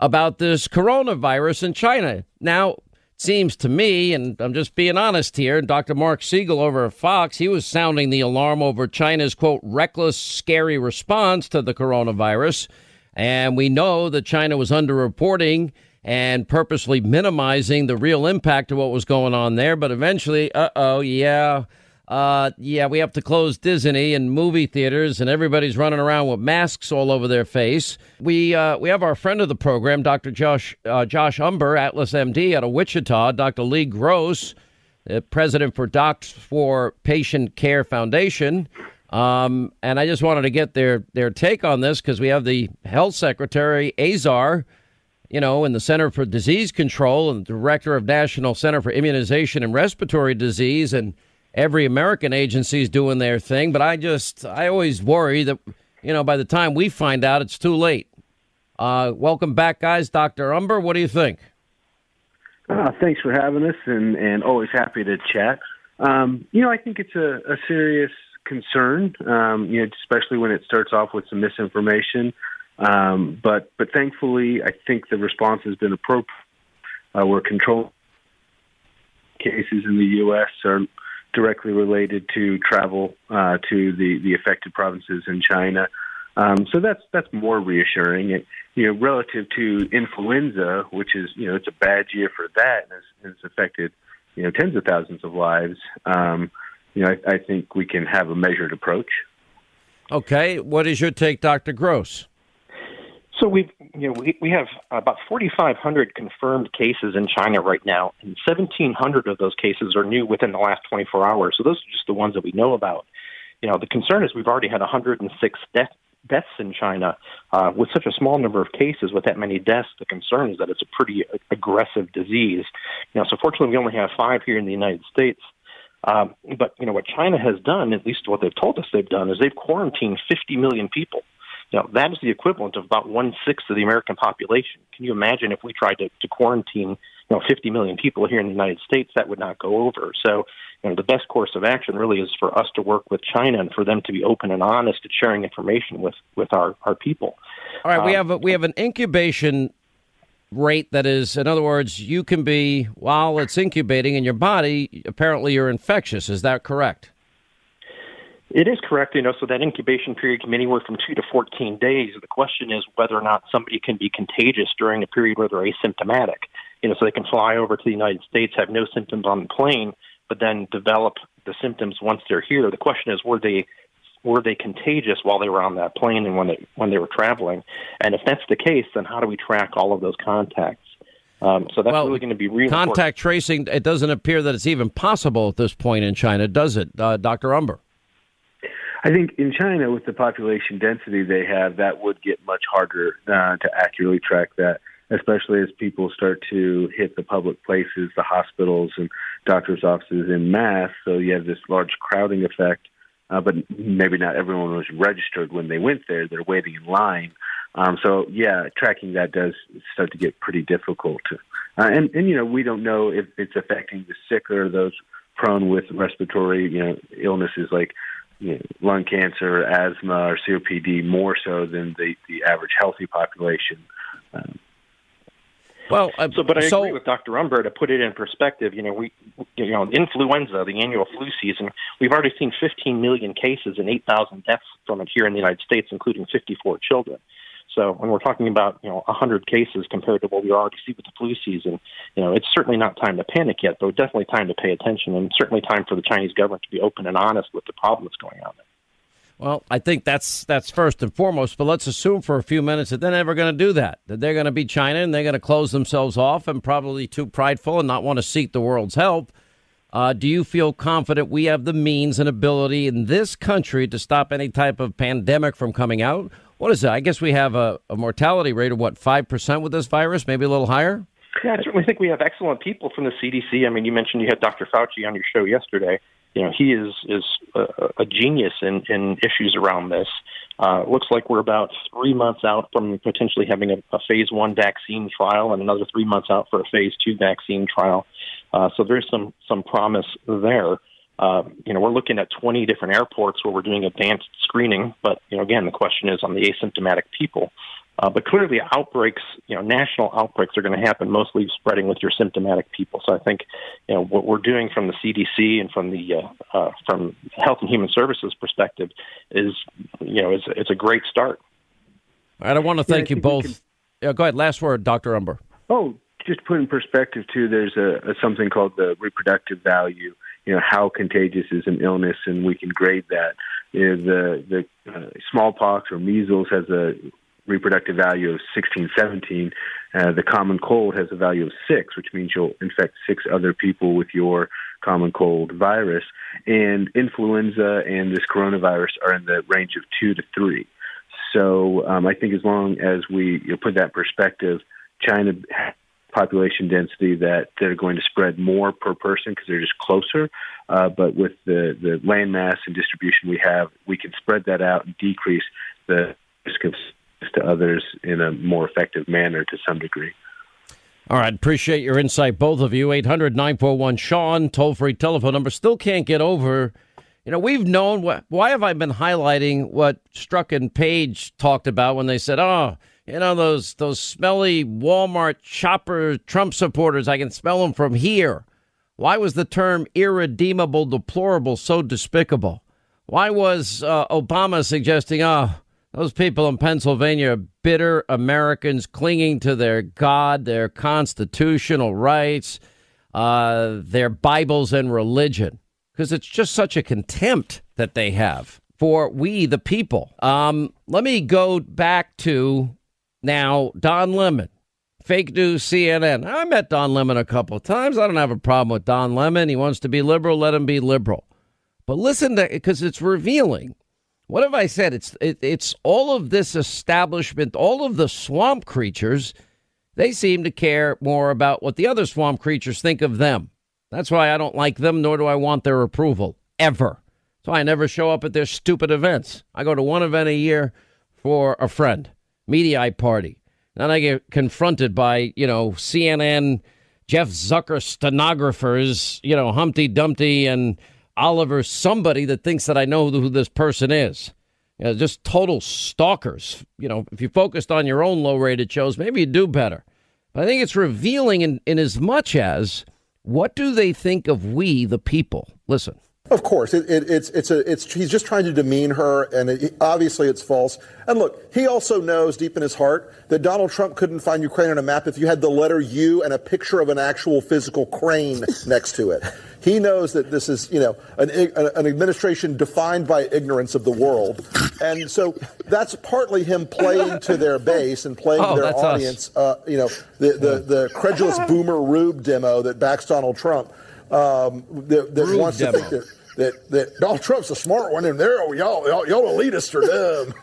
S1: about this coronavirus in China. Now, it seems to me, and I'm just being honest here, Dr. Mark Siegel over at Fox, he was sounding the alarm over China's, quote, reckless, scary response to the coronavirus. And we know that China was underreporting and purposely minimizing the real impact of what was going on there. But eventually, uh oh, yeah, uh, yeah, we have to close Disney and movie theaters, and everybody's running around with masks all over their face. We uh, we have our friend of the program, Dr. Josh uh, Josh Umbehr, Atlas MD out of Wichita, Dr. Lee Gross, president for Docs for Patient Care Foundation. Um, and I just wanted to get their their take on this because we have the health secretary Azar, you know, in the Center for Disease Control and director of National Center for Immunization and Respiratory Disease, and every American agency is doing their thing. But I just I always worry that you know by the time we find out, it's too late. Uh, welcome back, guys. Dr. Umbehr, what do you think?
S32: Uh, thanks for having us, and and always happy to chat. Um, you know, I think it's a, a serious concern. Um, you know, especially when it starts off with some misinformation. Um, but but thankfully, I think the response has been appropriate. Uh, we're controlling cases in the U.S. are directly related to travel uh, to the, the affected provinces in China. Um, so that's that's more reassuring. It, you know, relative to influenza, which is you know it's a bad year for that and has, has affected you know tens of thousands of lives. Um, you know, I, I think we can have a measured approach.
S1: Okay, what is your take, Dr. Gross?
S33: So we've, you know, we, we have about 4,500 confirmed cases in China right now, and 1,700 of those cases are new within the last 24 hours. So those are just the ones that we know about. You know, the concern is we've already had 106 death, deaths in China uh, with such a small number of cases. With that many deaths, the concern is that it's a pretty aggressive disease. You know, so fortunately, we only have five here in the United States. Um, but you know what China has done, at least what they've told us they've done, is they've quarantined 50 million people. Now that is the equivalent of about one sixth of the American population. Can you imagine if we tried to, to quarantine, you know, 50 million people here in the United States? That would not go over. So, you know, the best course of action really is for us to work with China and for them to be open and honest at sharing information with with our our people.
S1: All right, we
S33: Um,
S1: have a, we have an incubation rate that is, in other words, you can be while it's incubating in your body. Apparently, you're infectious. Is that correct?
S33: It is correct, you know, so that incubation period can be anywhere from two to 14 days. The question is whether or not somebody can be contagious during a period where they're asymptomatic. You know, so they can fly over to the United States, have no symptoms on the plane, but then develop the symptoms once they're here. The question is, were they were they contagious while they were on that plane and when they when they were traveling? And if that's the case, then how do we track all of those contacts? Um, so that's really going to be really important.
S1: Contact tracing. It doesn't appear that it's even possible at this point in China, does it, uh, Doctor Umbehr?
S32: I think in China, with the population density they have, that would get much harder uh, to accurately track that, especially as people start to hit the public places, the hospitals and doctors' offices in mass. So you have this large crowding effect, uh, but maybe not everyone was registered when they went there. They're waiting in line. Um, so yeah, tracking that does start to get pretty difficult. Uh, and and you know we don't know if it's affecting the sick or those prone with respiratory you know illnesses like you know, lung cancer, asthma, or COPD more so than the the average healthy population. Um,
S1: well, uh,
S33: so, but I
S1: so-
S33: agree with Dr. Umbehr to put it in perspective. You know, we, you know, influenza, the annual flu season, we've already seen 15 million cases and 8,000 deaths from it here in the United States, including 54 children. So, when we're talking about you know 100 cases compared to what we already see with the flu season, you know, it's certainly not time to panic yet, but definitely time to pay attention, and certainly time for the Chinese government to be open and honest with the problem that's going on.
S1: Well, I think that's that's first and foremost. But let's assume for a few minutes that they're never going to do that. That they're going to be China and they're going to close themselves off and probably too prideful and not want to seek the world's help. Uh, do you feel confident we have the means and ability in this country to stop any type of pandemic from coming out? What is it? I guess we have a, a mortality rate of what five percent with this virus, maybe a little higher.
S33: Yeah, I certainly think we have excellent people from the CDC. I mean, you mentioned you had Dr. Fauci on your show yesterday. You know, he is is a, a genius in in issues around this. Uh, looks like we're about three months out from potentially having a, a phase one vaccine trial, and another three months out for a phase two vaccine trial. Uh, so there's some some promise there. Uh, you know, we're looking at 20 different airports where we're doing advanced screening, but you know, again, the question is on the asymptomatic people. Uh, but clearly, outbreaks, you know, national outbreaks are going to happen mostly spreading with your symptomatic people. So I think, you know, what we're doing from the CDC and from the uh, uh, from Health and Human Services perspective is, you know, it's, it's a great start.
S1: All right, I want to
S32: Yeah, I
S1: thank you
S32: think we
S1: both. Yeah, go ahead. Last word, Doctor Umbehr.
S32: Oh, just to put in perspective too, there's a, a something called the reproductive value. You know how contagious is an illness, and we can grade that. You know, the the uh, smallpox or measles has a reproductive value of 16, 17. Uh, the common cold has a value of six, which means you'll infect six other people with your common cold virus. And influenza and this coronavirus are in the range of two to three. So um, I think as long as we you know, put that perspective, China population density that they're going to spread more per person because they're just closer. Uh, but with the, the land mass and distribution we have, we can spread that out and decrease the risk of to others in a more effective manner to some degree.
S1: All right, appreciate your insight, both of you. 800 941 Sean, toll free telephone number. Still can't get over. You know, we've known. Why have I been highlighting what Strzok and Page talked about when they said, "Oh, you know those those smelly Walmart shopper Trump supporters. I can smell them from here." Why was the term irredeemable deplorable so despicable? Why was uh, Obama suggesting, "Oh, those people in Pennsylvania are bitter Americans clinging to their God, their constitutional rights, uh, their Bibles and religion?" Because it's just such a contempt that they have for we, the people. Um, let me go back to now Don Lemon, fake news CNN. I met Don Lemon a couple of times. I don't have a problem with Don Lemon. He wants to be liberal, let him be liberal. But listen to because it's revealing. What have I said? It's it, it's all of this establishment, all of the swamp creatures. They seem to care more about what the other swamp creatures think of them. That's why I don't like them, nor do I want their approval ever. So I never show up at their stupid events. I go to one event a year for a friend, media party. Then I get confronted by, you know, CNN, Jeff Zucker stenographers, you know, Humpty Dumpty and Oliver, somebody that thinks that I know who this person is. You know, just total stalkers. You know, if you focused on your own low rated shows, maybe you'd do better. But I think it's revealing in, in as much as what do they think of we, the people? Listen.
S9: Of course, it, it, it's it's a it's he's just trying to demean her, and it, obviously it's false. And look, he also knows deep in his heart that Donald Trump couldn't find Ukraine on a map if you had the letter U and a picture of an actual physical crane (laughs) next to it. He knows that this is, you know, an, an administration defined by ignorance of the world, and so that's partly him playing to their base and playing
S1: Oh,
S9: to their audience. Uh, you know, the, the the credulous (laughs) boomer rube demo that backs Donald Trump, um, that, that
S1: Rube
S9: wants to think that, that that Donald Trump's a smart one, and there, oh, y'all, y'all, y'all elitists are dumb.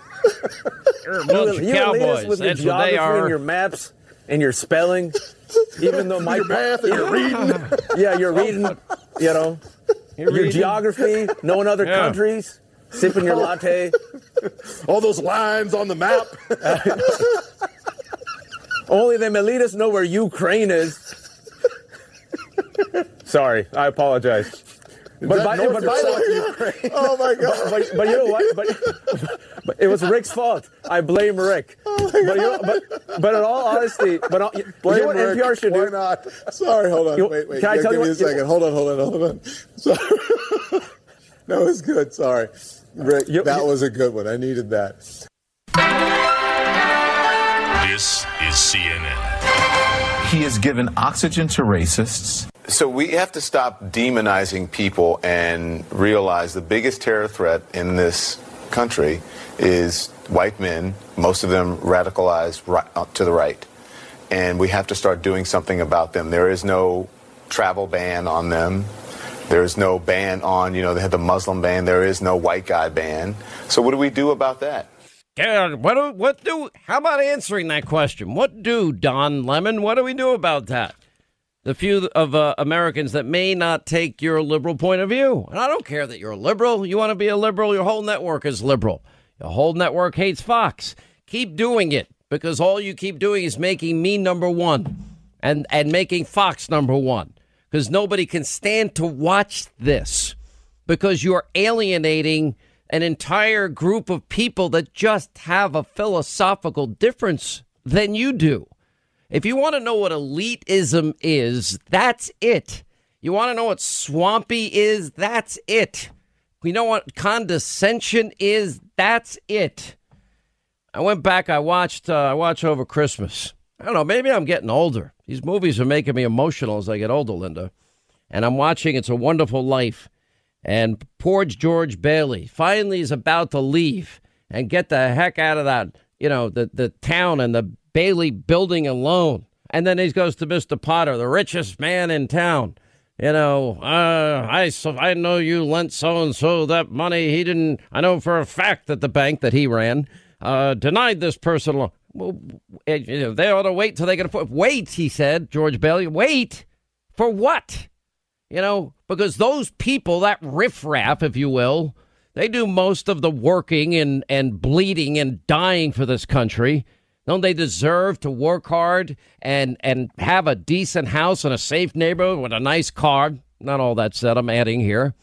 S1: You're a bunch (laughs) of
S10: you
S1: cowboys.
S10: elitist with your
S1: That's what they are.
S10: and your maps and your spelling. Even though my (laughs)
S9: Your math and your (laughs) reading.
S10: yeah, you're reading. You know,
S1: You're
S10: your
S1: reading.
S10: geography, knowing other
S1: Yeah.
S10: countries, sipping your latte. (laughs)
S9: All those lines on the map.
S10: Only them elitists know where Ukraine is. Sorry, I apologize. But by,
S9: North
S10: but by the way,
S9: Ukraine? (laughs) Oh my God! (laughs)
S10: But, but you know what? But, but it was Rick's fault. I blame Rick. (laughs) Oh but, you know, but but in all honesty, but all- you know what
S9: Rick.
S10: NPR should
S9: Why
S10: do?
S9: not? Sorry, hold on.
S10: You-
S9: wait, wait.
S10: can I tell
S9: give
S10: you
S9: me a
S10: what-
S9: second. Hold on, hold on, hold on. Sorry. no, it's good. Sorry, Rick. that was a good one. I needed that.
S12: This is CNN. He has given oxygen to racists.
S13: So we have to stop demonizing people and realize the biggest terror threat in this country is white men, most of them radicalized right, uh, to the right. And we have to start doing something about them. There is no travel ban on them. There is no ban on, you know, they have the Muslim ban. There is no white guy ban. So what do we do about that?
S1: Yeah, what do, what do, how about answering that question? What do, Don Lemon, what do we do about that? The few of uh, Americans that may not take your liberal point of view. And I don't care that you're a liberal. You want to be a liberal, your whole network is liberal. Your whole network hates Fox. Keep doing it because all you keep doing is making me number one and, and making Fox number one because nobody can stand to watch this because you're alienating an entire group of people that just have a philosophical difference than you do. If you want to know what elitism is, that's it. You want to know what swampy is, that's it. You know what condescension is, that's it. I went back. I watched. Uh, I watched over Christmas. I don't know. Maybe I'm getting older. These movies are making me emotional as I get older, Linda. And I'm watching It's a Wonderful Life. And poor George Bailey finally is about to leave and get the heck out of that, you know, the, the town and the Bailey building alone. And then he goes to Mr. Potter, the richest man in town. You know, uh, I, I know you lent so and so that money. He didn't, I know for a fact that the bank that he ran uh, denied this person. Well, eh, you know, they ought to wait till they get a. Wait, he said, George Bailey. Wait for what? You know, because those people, that riffraff, if you will, they do most of the working and, and bleeding and dying for this country. Don't they deserve to work hard and and have a decent house and a safe neighborhood with a nice car? Not all that said, I'm adding here,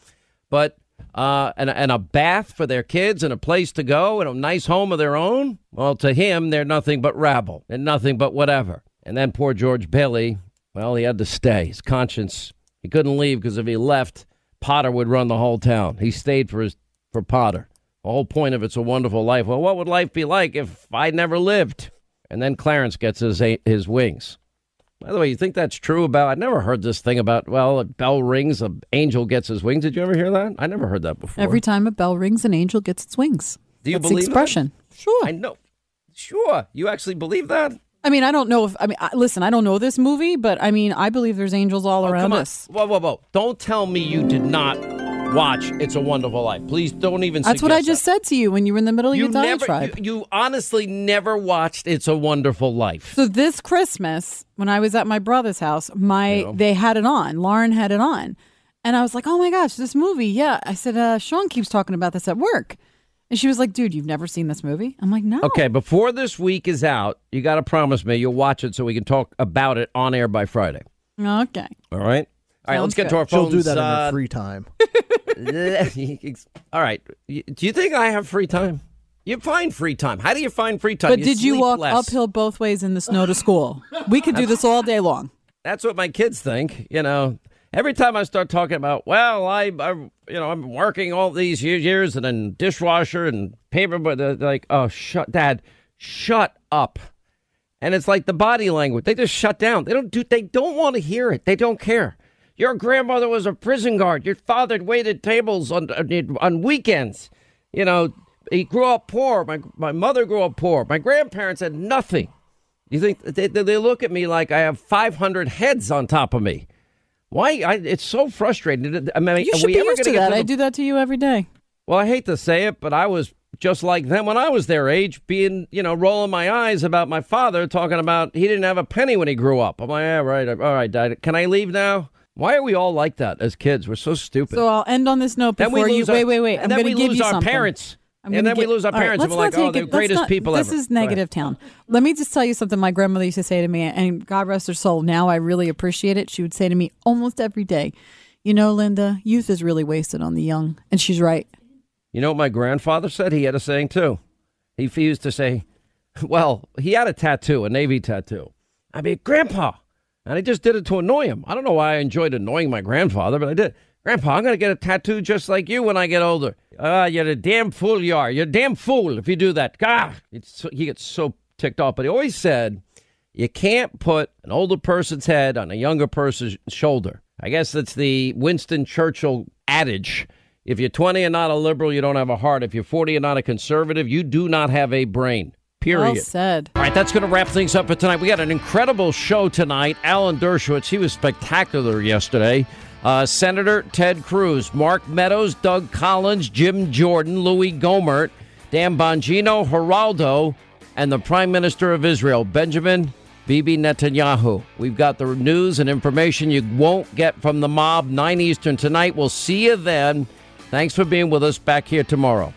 S1: but uh, and, and a bath for their kids and a place to go and a nice home of their own. Well, to him, they're nothing but rabble and nothing but whatever. And then poor George Bailey, well, he had to stay. His conscience, he couldn't leave because if he left, Potter would run the whole town. He stayed for his for Potter. The whole point of it's a wonderful life. Well, what would life be like if I never lived? And then Clarence gets his his wings. By the way, you think that's true about? I never heard this thing about. Well, a bell rings, an angel gets his wings. Did you ever hear that? I never heard that before.
S34: Every time a bell rings, an angel gets its wings.
S1: Do you
S34: That's
S1: believe
S34: the
S1: that?
S34: expression? Sure.
S1: I know. Sure, you actually believe that?
S34: I mean, I don't know if I mean, I, listen, I don't know this movie, but I mean, I believe there's angels all oh, around
S1: Oh, on.
S34: us.
S1: Whoa, whoa, whoa! Don't tell me you did not watch "It's a Wonderful Life." Please don't even.
S34: That's what I just said to you when you were in the middle
S1: that.
S34: of your
S1: You never.
S34: diatribe.
S1: You, you honestly never watched "It's a Wonderful Life."
S34: So this Christmas, when I was at my brother's house, my
S1: Yeah.
S34: they had it on. Lauren had it on, and I was like, "Oh my gosh, this movie!" Yeah, I said, uh, "Sean keeps talking about this at work," and she was like, "Dude, you've never seen this movie?" I'm like, "No."
S1: Okay, before this week is out, you got to promise me you'll watch it so we can talk about it on air by Friday.
S34: Okay.
S1: All right. All right, let's get to our
S34: good. She'll
S35: do that in her
S1: uh,
S35: free time. (laughs) (laughs)
S1: All right. Do you think I have free time? You find free time. How do you find free time?
S34: But did you walk
S1: less.
S34: uphill both ways in the snow to school? We could do this all day long.
S1: That's what my kids think. You know, every time I start talking about, well, I, I you know, I'm working all these years and then dishwasher and paper, but they're like, oh, shut, Dad, shut up. And it's like the body language. They just shut down. They don't do. They don't want to hear it. They don't care. Your grandmother was a prison guard. Your father waited tables on uh, on weekends. You know, he grew up poor. My my mother grew up poor. My grandparents had nothing. You think they, they look at me like I have 500 heads on top of me? Why? I, it's so frustrating. I mean,
S34: You should be used to
S1: gonna get
S34: that. I do that to you every day.
S1: well, I hate to say it, but I was just like them when I was their age, being, you know, rolling my eyes about my father talking about he didn't have a penny when he grew up. I'm like, yeah, right. All right, Dad. Can I leave now? Why are we all like that as kids? We're so stupid.
S34: So I'll end on this note
S1: Then we
S34: before you.
S1: lose our-
S34: wait, wait, wait.
S1: and
S34: I'm
S1: then
S34: going to
S1: we
S34: give
S1: lose
S34: you
S1: our
S34: something.
S1: parents.
S34: I'm
S1: And then we lose our
S34: All right,
S1: parents, and we're like, oh,
S34: take
S1: they're
S34: it- let's
S1: greatest
S34: not-
S1: people
S34: This
S1: ever.
S34: is negative town. Let me just tell you something. My grandmother used to say to me, and God rest her soul. Now I really appreciate it. She would say to me almost every day, "You know, Linda, youth is really wasted on the young," and she's right.
S1: You know what my grandfather said? He had a saying too. He used to say, well, he had a tattoo, a Navy tattoo. I mean, Grandpa. And I just did it to annoy him. I don't know why I enjoyed annoying my grandfather, but I did. Grandpa, I'm going to get a tattoo just like you when I get older. Ah, you're a damn fool you are. You're a damn fool if you do that. Ah, it's he gets so ticked off. But he always said, you can't put an older person's head on a younger person's shoulder. I guess that's the Winston Churchill adage. If you're 20 and not a liberal, you don't have a heart. If you're 40 and not a conservative, you do not have a brain. Period.
S34: Well said.
S1: All right, that's going to wrap things up for tonight. We got an incredible show tonight. Alan Dershowitz, he was spectacular yesterday. Uh, Senator Ted Cruz, Mark Meadows, Doug Collins, Jim Jordan, Louis Gohmert, Dan Bongino, Geraldo, and the Prime Minister of Israel, Benjamin Bibi Netanyahu. We've got the news and information you won't get from the mob, 9 Eastern tonight. We'll see you then. Thanks for being with us back here tomorrow.